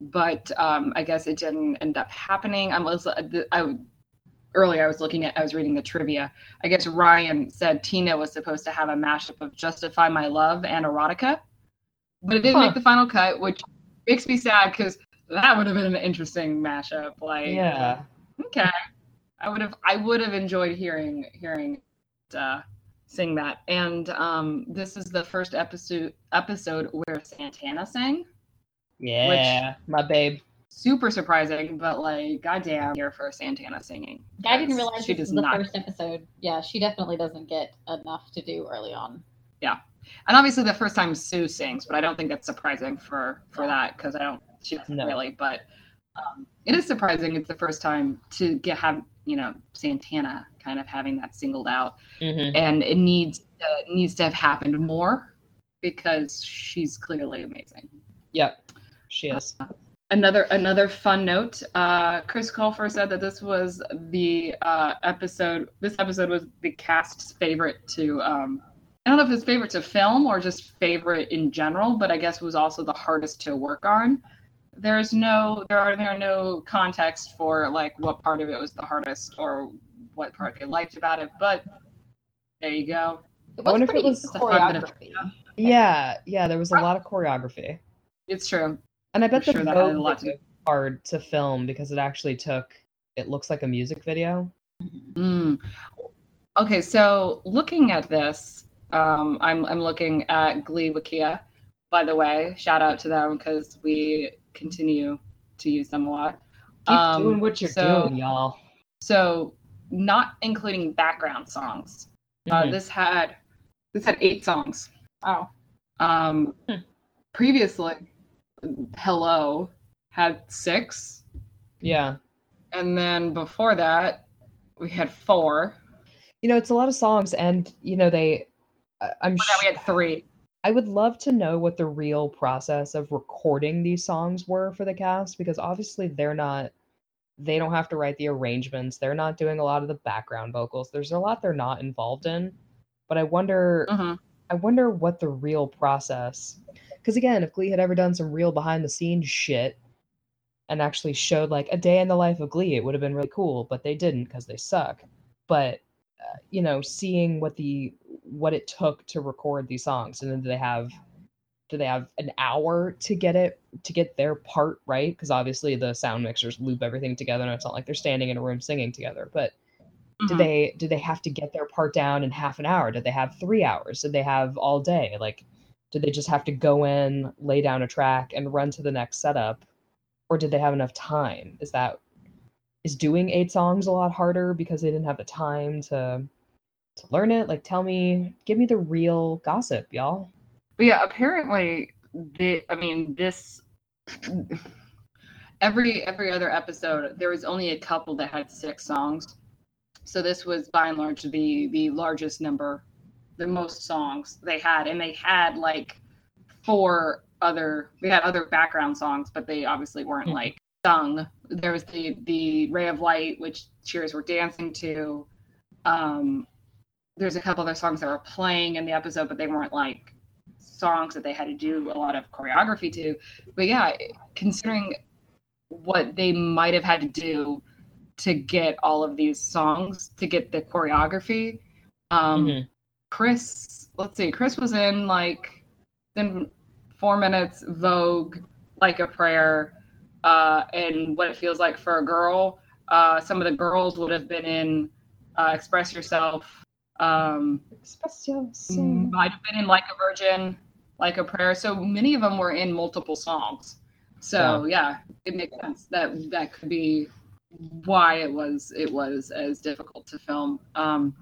But um i guess it didn't end up happening. I was i earlier i was looking at i was reading the trivia. I guess ryan said tina was supposed to have a mashup of justify my love and erotica but it didn't Huh. make the final cut which makes me sad because that would have been an interesting mashup like Yeah, okay i would have i would have enjoyed hearing hearing uh sing that and um this is the first episode episode where santana sang yeah, which, my babe. super surprising but like goddamn here for santana singing I didn't realize she this does was the not first episode. Yeah, she definitely doesn't get enough to do early on. And obviously the first time sue sings but i don't think that's surprising for for that because i don't she doesn't No. really but um, it is surprising it's the first time to get have you know santana kind of having that singled out hmm and it needs to, needs to have happened more because she's clearly amazing. Yep, she is. Another another fun note: uh, Chris Colfer said that this was the uh, episode. This episode was the cast's favorite to. Um, I don't know if it's favorite to film or just favorite in general, but I guess it was also the hardest to work on. There's no there are there are no context for like what part of it was the hardest or what part they liked about it, but there you go. It I wonder was if it pretty was bit of- choreography. Yeah, yeah, there was a lot of choreography. It's true. And I bet I'm the sure that had a lot to hard to film because it actually took it looks like a music video. Mm. Okay, so looking at this, um, I'm I'm looking at Glee Wikia. By the way, shout out to them because we continue to use them a lot. Keep Um, doing what you're so- doing, y'all. So, not including background songs. Uh, Mhm. this had this had eight songs. Oh, Um, Hmm. previously, Hello had six, Yeah. and then before that, we had four. You know, it's a lot of songs and you know they I'm now we had three. I would love to know what the real process of recording these songs were for the cast because obviously they're not they don't have to write the arrangements. They're not doing a lot of the background vocals. There's a lot they're not involved in. But I wonder Mhm. I wonder what the real process. Because again, if Glee had ever done some real behind the scenes shit and actually showed like a day in the life of Glee, it would have been really cool. But they didn't because they suck. But you know, seeing what the what it took to record these songs, and then do they have do they have an hour to get it to get their part right? Because obviously the sound mixers loop everything together, and it's not like they're standing in a room singing together. But do Mhm. they do they have to get their part down in half an hour? Did they have three hours? Did they have all day? Like, did they just have to go in, lay down a track, and run to the next setup, or did they have enough time? Is that is doing eight songs a lot harder because they didn't have the time to to learn it? Like, tell me, give me the real gossip, y'all. But yeah, apparently, the I mean, this every every other episode there was only a couple that had six songs. So this was by and large the the largest number, the most songs they had, and they had like four other we had other background songs, but they obviously weren't Mhm. like sung. There was the the Ray of Light, which cheers were dancing to. Um, there's a couple other songs that were playing in the episode, but they weren't like songs that they had to do a lot of choreography to. But yeah, considering what they might have had to do to get all of these songs, to get the choreography, um, Mhm. Chris, let's see, Chris was in like in four minutes, Vogue, like a prayer, uh, and what it feels like for a girl. Uh, some of the girls would have been in uh, Express Yourself. Um, Express yourself. might have been in like a virgin like a prayer so many of them were in multiple songs so yeah, it makes sense that that could be why it was it was as difficult to film um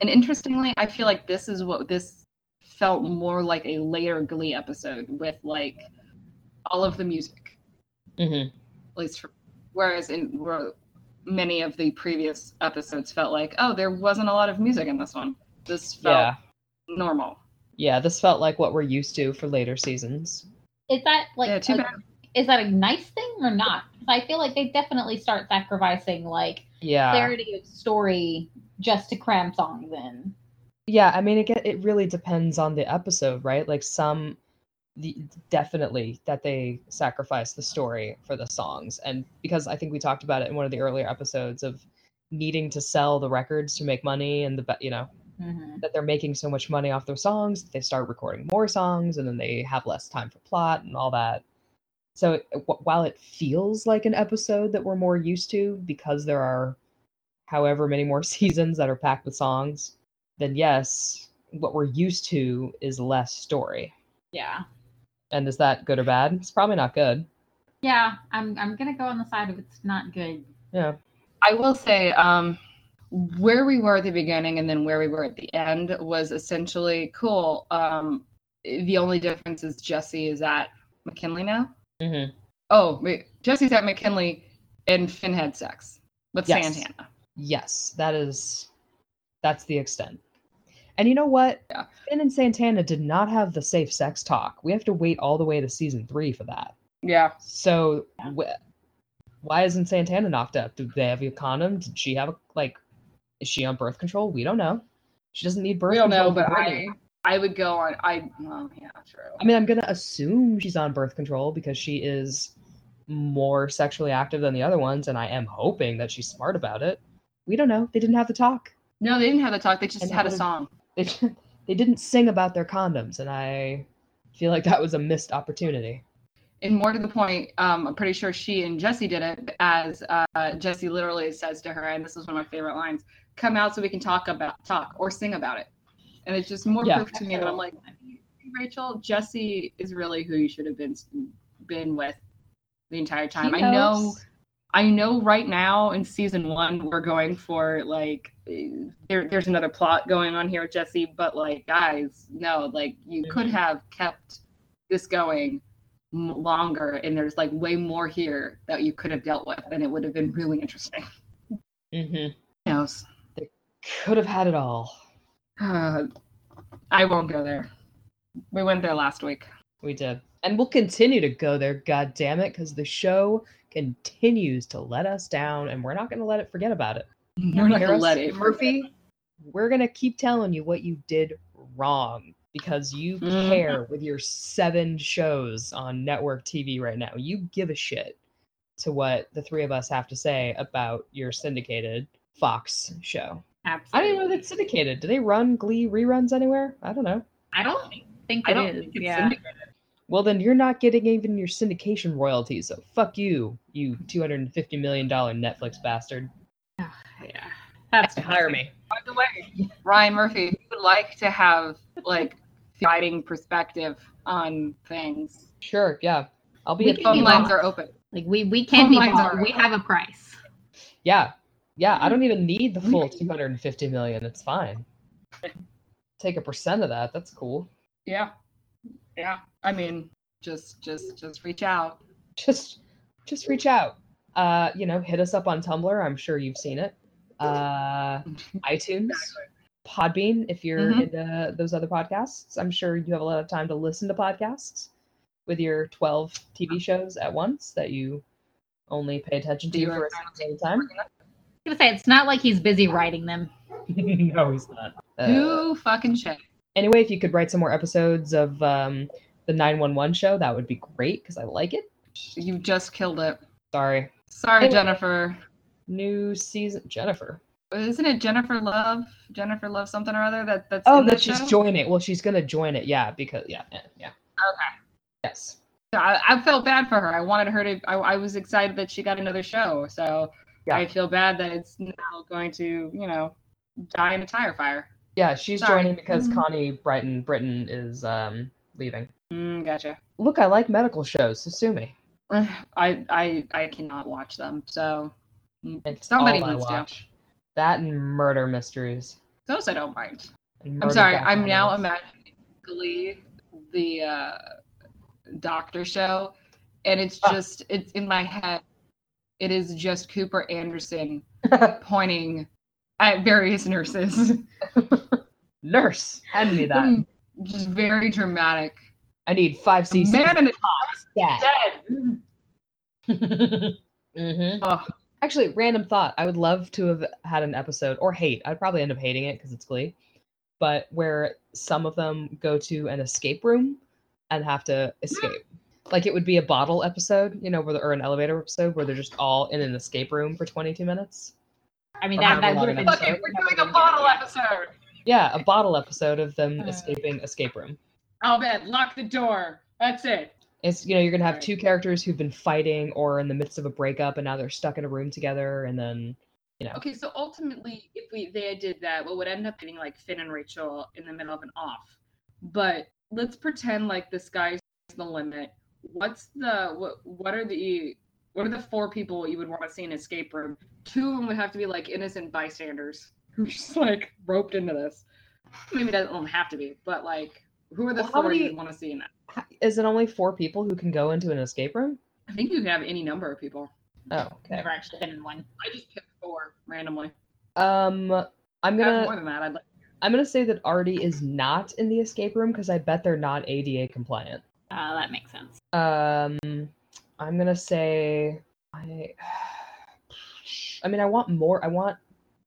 and interestingly i feel like this is what this felt more like a later glee episode with like all of the music hmm at least for, whereas in where many of the previous episodes felt like oh there wasn't a lot of music in this one this felt Yeah. normal Yeah, this felt like what we're used to for later seasons. Is that like yeah too a- bad is that a nice thing or not? 'Cause I feel like they definitely start sacrificing like Yeah. clarity of story just to cram songs in. Yeah, I mean, it get, it really depends on the episode, right? Like some, the, definitely that they sacrifice the story for the songs, and because I think we talked about it in one of the earlier episodes of needing to sell the records to make money, and the you know Mhm. that they're making so much money off their songs, that they start recording more songs, and then they have less time for plot and all that. So it, wh- while it feels like an episode that we're more used to because there are however many more seasons that are packed with songs, then yes, what we're used to is less story. Yeah. And is that good or bad? It's probably not good. Yeah, I'm I'm gonna go on the side of it's not good. Yeah. I will say, um, where we were at the beginning and then where we were at the end was essentially cool. Um, the only difference is Jesse is at McKinley now. Mm-hmm. Oh, wait, Jesse's at McKinley and Finn had sex with Yes. Santana. Yes, that is that's the extent. And you know what? Yeah. Finn and Santana did not have the safe sex talk. We have to wait all the way to season three for that. Yeah. So wh- why isn't Santana knocked up? Did they have a condom? Did she have a like? Is she on birth control? We don't know. She doesn't need birth We don't control. know, but. I I would go on. I well, yeah, true. I mean, I'm gonna assume she's on birth control because she is more sexually active than the other ones, and I am hoping that she's smart about it. We don't know. They didn't have the talk. No, they didn't have the talk. They just And had a song. They they didn't sing about their condoms, and I feel like that was a missed opportunity. And more to the point, um, I'm pretty sure she and Jesse did it as uh, Jesse literally says to her, and this is one of my favorite lines: "Come out so we can talk about talk or sing about it." And it's just more Yeah. proof to me that I'm like, Rachel, Jesse is really who you should have been been with the entire time. I know? I know. Right now in season one, we're going for like there, there's another plot going on here with Jesse, but like guys, no, like you could have kept this going m- longer, and there's like way more here that you could have dealt with, and it would have been really interesting. Mm-hmm. Who knows? They could have had it all. Uh, I won't go there. We went there last week. We did. And we'll continue to go there, god damn it, because the show continues to let us down and we're not gonna let it forget about it. We're not gonna let it. Murphy. We're gonna keep telling you what you did wrong. because you Mhm. care with your seven shows on network TV right now. You give a shit to what the three of us have to say about your syndicated Fox show. Absolutely. I don't even know that's syndicated. Do they run Glee reruns anywhere? I don't know. I don't think I don't is. think it's yeah. syndicated. Well, then you're not getting even your syndication royalties. So fuck you, you two hundred and fifty million dollar Netflix bastard. Yeah. That's to Hire me. By the way, Ryan Murphy, if you would like to have like guiding perspective on things. Sure, yeah. I'll be We at the Phone lines are open. Like we we can Phone be lines bought. are- We have a price. Yeah. Yeah, I don't mm-hmm. even need the full 250 million. It's fine. Take a percent of that. That's cool. Yeah. Yeah. I mean, just just just reach out. Just just reach out. Uh, you know, hit us up on Tumblr. I'm sure you've seen it. Uh iTunes, Podbean if you're Mhm. into those other podcasts. I'm sure you have a lot of time to listen to podcasts with your 12 TV shows at once that you only pay attention to you for a have certain time. I was gonna say it's not like he's busy writing them. no, he's not. Uh, Who fucking shit? Anyway, if you could write some more episodes of um, the 911 show, that would be great because I like it. You just killed it. Sorry. Sorry, Anyway. Jennifer. New season. Jennifer. Isn't it Jennifer Love? Jennifer Love something or other that that's Oh, that she's joining. Well, she's going to join it. Yeah, because, yeah, yeah, yeah. Okay. Yes. So I, I felt bad for her. I wanted her to. I, I was excited that she got another show. So Yeah. I feel bad that it's now going to, you know, die in a tire fire. Yeah, she's Sorry. joining because Mhm. Connie Brighton Britton is um, leaving. Mm, gotcha. Look, I like medical shows, so sue me. I I I cannot watch them. So It's somebody needs to. That and murder mysteries. Those I don't mind. I'm sorry. I'm now imagining Glee, the uh, doctor show, and it's Ah. just it's in my head. It is just Cooper Anderson pointing at various nurses. Nurse, hand me that. just very dramatic. I need five cc's. Man in a Yeah. dead. mm-hmm. Oh, Actually, random thought. I would love to have had an episode, or hate. I'd probably end up hating it because it's Glee, but where some of them go to an escape room and have to escape. Like it would be a bottle episode, you know, where the, or an elevator episode where they're just all in an escape room for 22 minutes. I mean that that would have been. episode. okay, we're doing a bottle episode. Yeah, a bottle episode of them Uh. escaping escape room. I'll bet. Lock the door. That's it. It's you know you're gonna have two characters who've been fighting or in the midst of a breakup and now they're stuck in a room together and then you know Okay, so ultimately, if we they did that, what would end up getting like Finn and Rachel in the middle of an off. But let's pretend like the sky's the limit. What's the what? What are the what are the four people you would want to see in an escape room? Two of them would have to be like innocent bystanders who just like roped into this. Maybe that doesn't have to be, but like, who are the Well, four many- you'd want to see in that? Ha- Is it only four people who can go into an escape room? I think you can have any number of people. Oh, okay. Never actually been in one. I just picked four randomly. Um, I'm If I have more gonna than that. I'd like. I'm gonna say that Artie is not in the escape room because I bet they're not ADA compliant. Uh, that makes sense. Um, I'm gonna say I. I mean, I want more. I want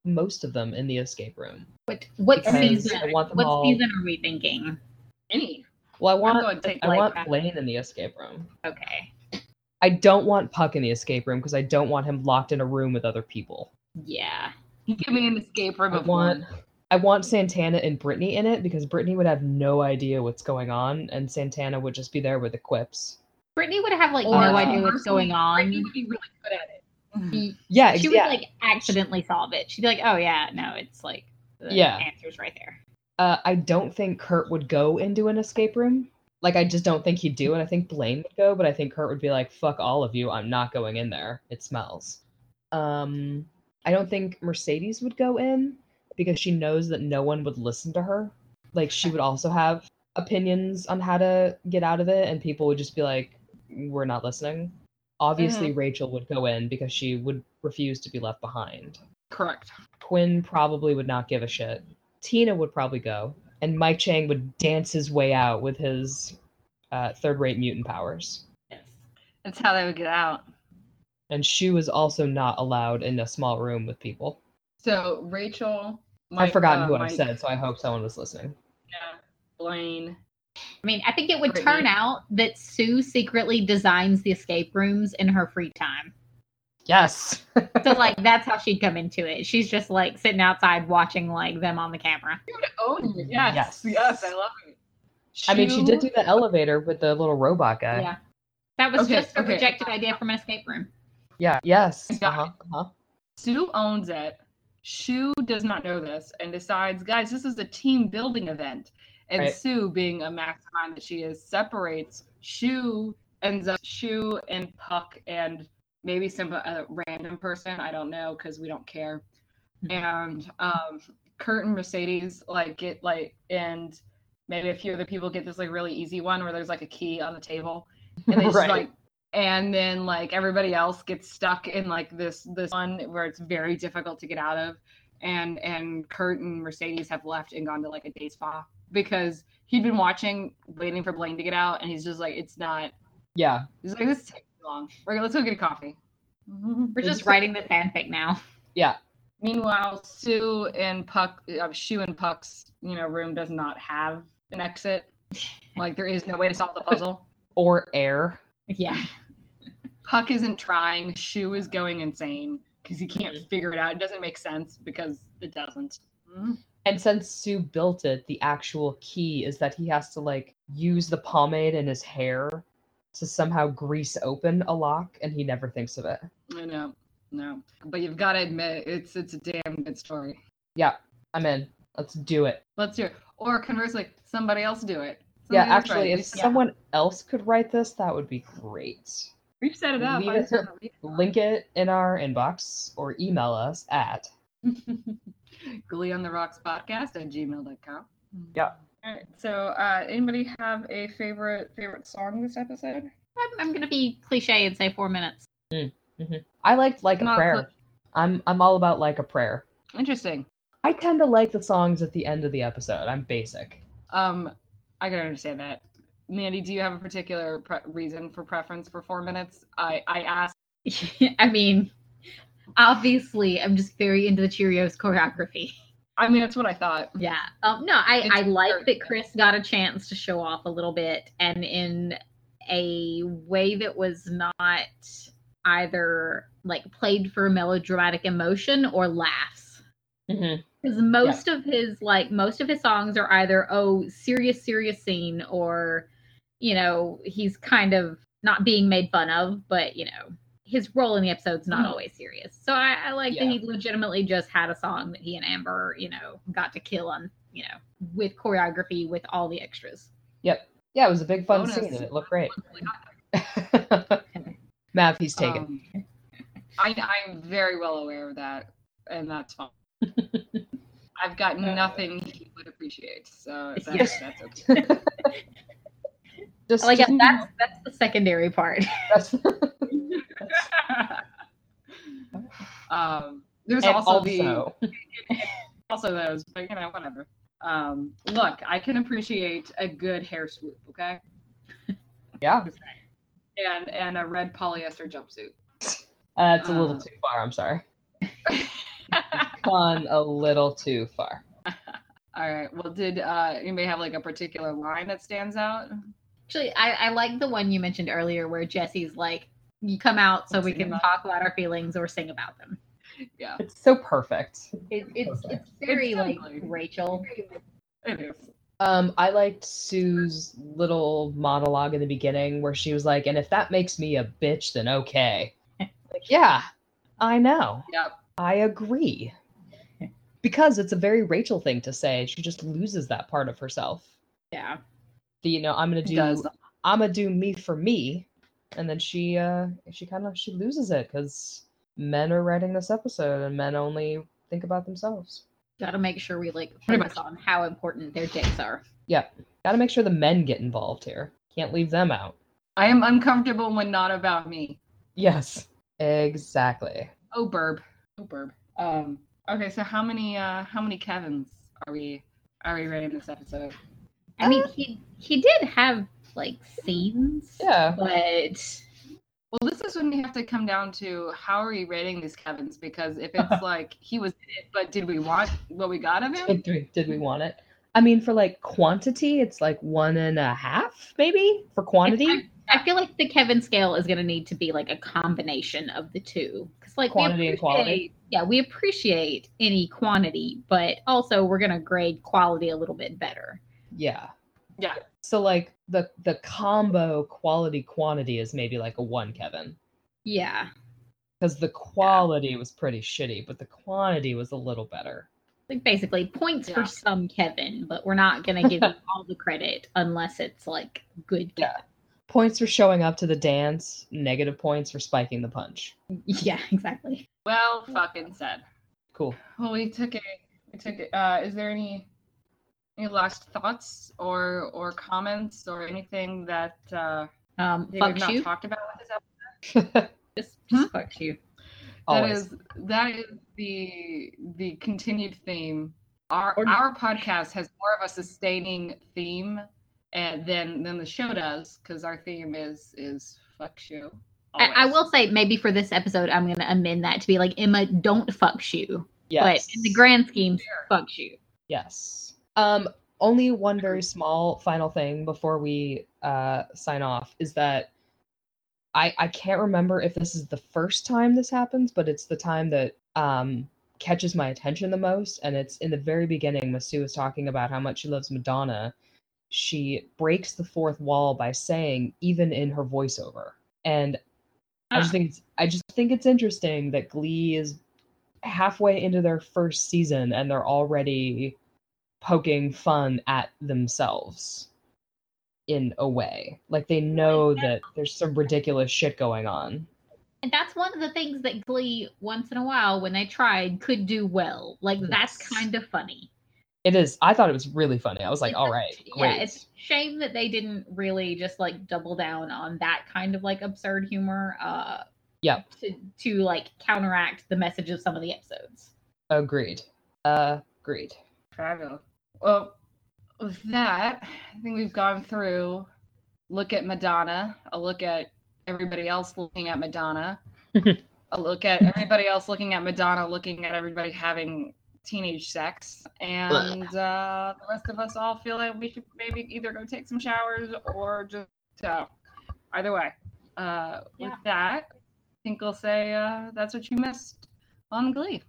most of them in the escape room. What what season? I want them What all- season are we thinking? Any. Well, I I'm want going to take I want that. Blaine in the escape room. Okay. I don't want Puck in the escape room because I don't want him locked in a room with other people. Yeah. Give me an escape room I of want one. I want Santana and Brittany in it because Brittany would have no idea what's going on, and Santana would just be there with the quips. Brittany would have like Or no idea what's going on. Brittany would be really good at it. She, Yeah, ex- she would yeah. like accidentally solve it. She'd be like, "Oh yeah, no, it's like the Yeah. answer's right there." Uh, I don't think Kurt would go into an escape room. Like, I just don't think he'd do it. I think Blaine would go, but I think Kurt would be like, "Fuck all of you! I'm not going in there. It smells." Um, I don't think Mercedes would go in because she knows that no one would listen to her. Like, she would also have opinions on how to get out of it, and people would just be like, "We're not listening." Obviously, Rachel would go in because she would refuse to be left behind. Correct. Quinn probably would not give a shit. Tina would probably go, and Mike Chang would dance his way out with his uh, third-rate mutant powers. Yes. That's how they would get out. And Schue is also not allowed in a small room with people. So Rachel. I've forgotten uh, what I said, so I hope someone was listening. Yeah. Blaine. I mean, I think it would turn out that Sue secretly designs the escape rooms in her free time. Yes. So like that's how she'd come into it. She's just like sitting outside watching like them on the camera. Oh yes, Yes. yes, I love it. I mean, she did do the elevator with the little robot guy. Yeah. That was Okay, just a okay. rejected idea from an escape room. Yeah. Yes. Uh-huh. uh-huh. Sue owns it. Schue does not know this and decides, guys, this is a team building event. And Right. Sue, being a mastermind that she is, separates Schue, ends up Schue and Puck and maybe some uh, random person. I don't know because we don't care. And um, Kurt and Mercedes like get like, and maybe a few other people get this like really easy one where there's like a key on the table, and they just Right. like and then like everybody else gets stuck in like this this one where it's very difficult to get out of and and kurt and mercedes have left and gone to like a day spa because he'd been watching waiting for blaine to get out and he's just like it's not Yeah. he's like this takes too long we're gonna let's go get a coffee We're just writing the fanfic now. Yeah. meanwhile sue and puck uh, schue and puck's you know room does not have an exit like there is no way to solve the puzzle Or air. Yeah. Puck isn't trying. Schue is going insane because he can't figure it out. It doesn't make sense because it doesn't. Mm. And since Sue built it, the actual key is that he has to like use the pomade in his hair to somehow grease open a lock, and he never thinks of it. I know, no, but you've got to admit it's it's a damn good story. Yeah, I'm in. Let's do it. Let's do it. Or conversely, somebody else do it. yeah, Somebody write actually, if We- someone else could write this, that would be great. we've set it up, it- just wanna read Link it in our inbox or email us at. Glee on the Rocks podcast at gmail.com. Yeah. All right. So, uh, anybody have a favorite favorite song this episode? I'm, I'm gonna be cliche and say four minutes. I liked like a prayer. cl- I'm I'm all about like a prayer. Interesting. I tend to like the songs at the end of the episode. I'm basic. Um, I can understand that. Mandy, do you have a particular pre- reason for preference for four minutes? I I asked. I mean, obviously, I'm just very into the Cheerios choreography. I mean, that's what I thought. Yeah. Um, no, I, It's I like that. Chris got a chance to show off a little bit and in a way that was not either like played for melodramatic emotion or laughs. Mm-hmm. Because most of his like most of his songs are either oh serious serious scene or you know he's kind of not being made fun of, but you know his role in the episode's not Mhm. always serious. So I, I like that he legitimately just had a song that he and Amber you know got to kill on you know with choreography with all the extras. Yep. Yeah, it was a big fun Bonus. scene and it looked great. Mav, he's taken. Um, I, I'm very well aware of that, and that's fine. I've got nothing he would appreciate, so that's, Yes. that's okay. just, Like just- that's that's the secondary part. that's- um, there's and also, the also, also those, but you know, whatever. Um, look, I can appreciate a good hair swoop, okay, yeah, and and a red polyester jumpsuit. that's a little Uh. too far. I'm sorry. Gone a little too far. All right. Well, did uh, anybody have like a particular line that stands out? Actually, I, I like the one you mentioned earlier where Jesse's like, "You come out so we Sing can about- talk about our feelings or sing about them." Yeah, It's so perfect. It, it's Okay. it's very It's like totally- Rachel. it is. Um, I liked Sue's little monologue in the beginning where she was like, "And if that makes me a bitch, then okay." like, yeah, I know. Yep. I agree. Because it's a very Rachel thing to say. She just loses that part of herself. Yeah. The, you know, I'm gonna do does. I'm gonna do me for me, and then she uh she kind of she loses it because men are writing this episode and men only think about themselves. Got to make sure we like Pretty focus on how important their dicks are. Yeah. Got to make sure the men get involved here. Can't leave them out. I am uncomfortable when not about me. Yes, exactly. Oh, burb. Oh, burb. Um. Okay. So how many uh how many Kevins are we are we rating this episode? I mean, he he did have like scenes, Yeah. but Well, this is when we have to come down to how are we rating these Kevins? Because if it's like he was it, but did we want what we got of him? Did we, did we want it? I mean, for like quantity, it's like one and a half, maybe for quantity. I, I feel like the Kevin scale is going to need to be like a combination of the two. Because like Quantity and quality. Yeah, we appreciate any quantity, but also we're going to grade quality a little bit better. Yeah. Yeah. So like the the combo quality quantity is maybe like a one, Kevin, Yeah. because the quality was pretty shitty, but the quantity was a little better. Like basically points Yeah. for some Kevin, but we're not going to give you all the credit unless it's like good Yeah. Points for showing up to the dance, negative points for spiking the punch. Yeah, exactly. Well, fucking said. Cool. Well, we took it. We took it. Uh, is there any any last thoughts or or comments or anything that uh, Um, that fuck we've not you. talked about with this episode? Just, Hmm? just fuck you. That Always. is that is the the continued theme. Our Or- our podcast has more of a sustaining theme and than than the show does because our theme is is fuck you. I, I will say maybe for this episode, I'm going to amend that to be like Emma, don't fuck you. yes. But in the grand scheme, Sure. fuck you. Yes. Um, only one very small final thing before we uh, sign off is that I I can't remember if this is the first time this happens, but it's the time that um, catches my attention the most, and it's in the very beginning. Masu is talking about how much she loves Madonna. She breaks the fourth wall by saying, even in her voiceover, and I just Ah. think it's I just think it's interesting that Glee is halfway into their first season and they're already poking fun at themselves in a way. Like they know that there's some ridiculous shit going on. And that's one of the things that Glee, once in a while, when they tried, could do well. Like, that's kind of funny. It is I thought it was really funny. I was like, It's all a- right, Yeah, it's shame that they didn't really just like double down on that kind of like absurd humor. Uh, Yep. To to like counteract the message of some of the episodes. Agreed. Uh, agreed. Fabulous. Well, with that, I think we've gone through look at Madonna, a look at everybody else looking at Madonna, a look at everybody else looking at Madonna, looking at everybody having teenage sex, and uh, the rest of us all feel like we should maybe either go take some showers or just uh, either way. Uh, Yeah. With that, I think we'll say uh, that's what you missed on Glee.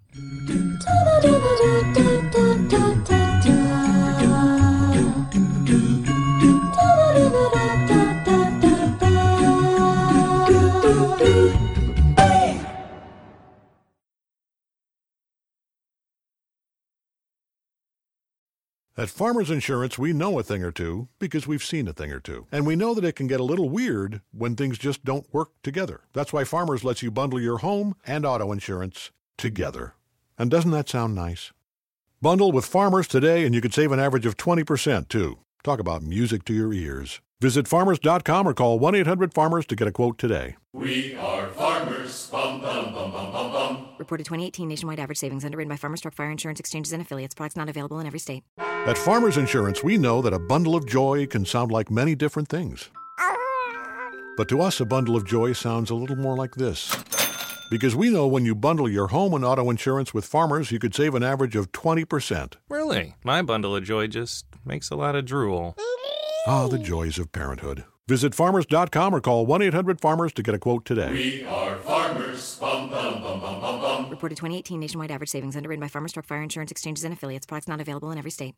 At Farmers Insurance, we know a thing or two because we've seen a thing or two. And we know that it can get a little weird when things just don't work together. That's why Farmers lets you bundle your home and auto insurance together. And doesn't that sound nice? Bundle with Farmers today and you could save an average of 20% too. Talk about music to your ears. Visit farmers.com or call 1 800 Farmers to get a quote today. We are farmers. Bum, bum, bum, bum, bum, bum. Reported 2018 nationwide average savings underwritten by Farmers Truck Fire Insurance Exchanges and Affiliates. Products not available in every state. At Farmers Insurance, we know that a bundle of joy can sound like many different things. But to us, a bundle of joy sounds a little more like this. Because we know when you bundle your home and auto insurance with Farmers, you could save an average of 20%. Really? My bundle of joy just makes a lot of drool. Ah, the joys of parenthood. Visit farmers.com or call 1 800 Farmers to get a quote today. We are farmers. Bum, bum, bum, bum, bum, bum. Reported 2018 nationwide average savings underwritten by Farmers Truck Fire Insurance Exchanges and Affiliates. Products not available in every state.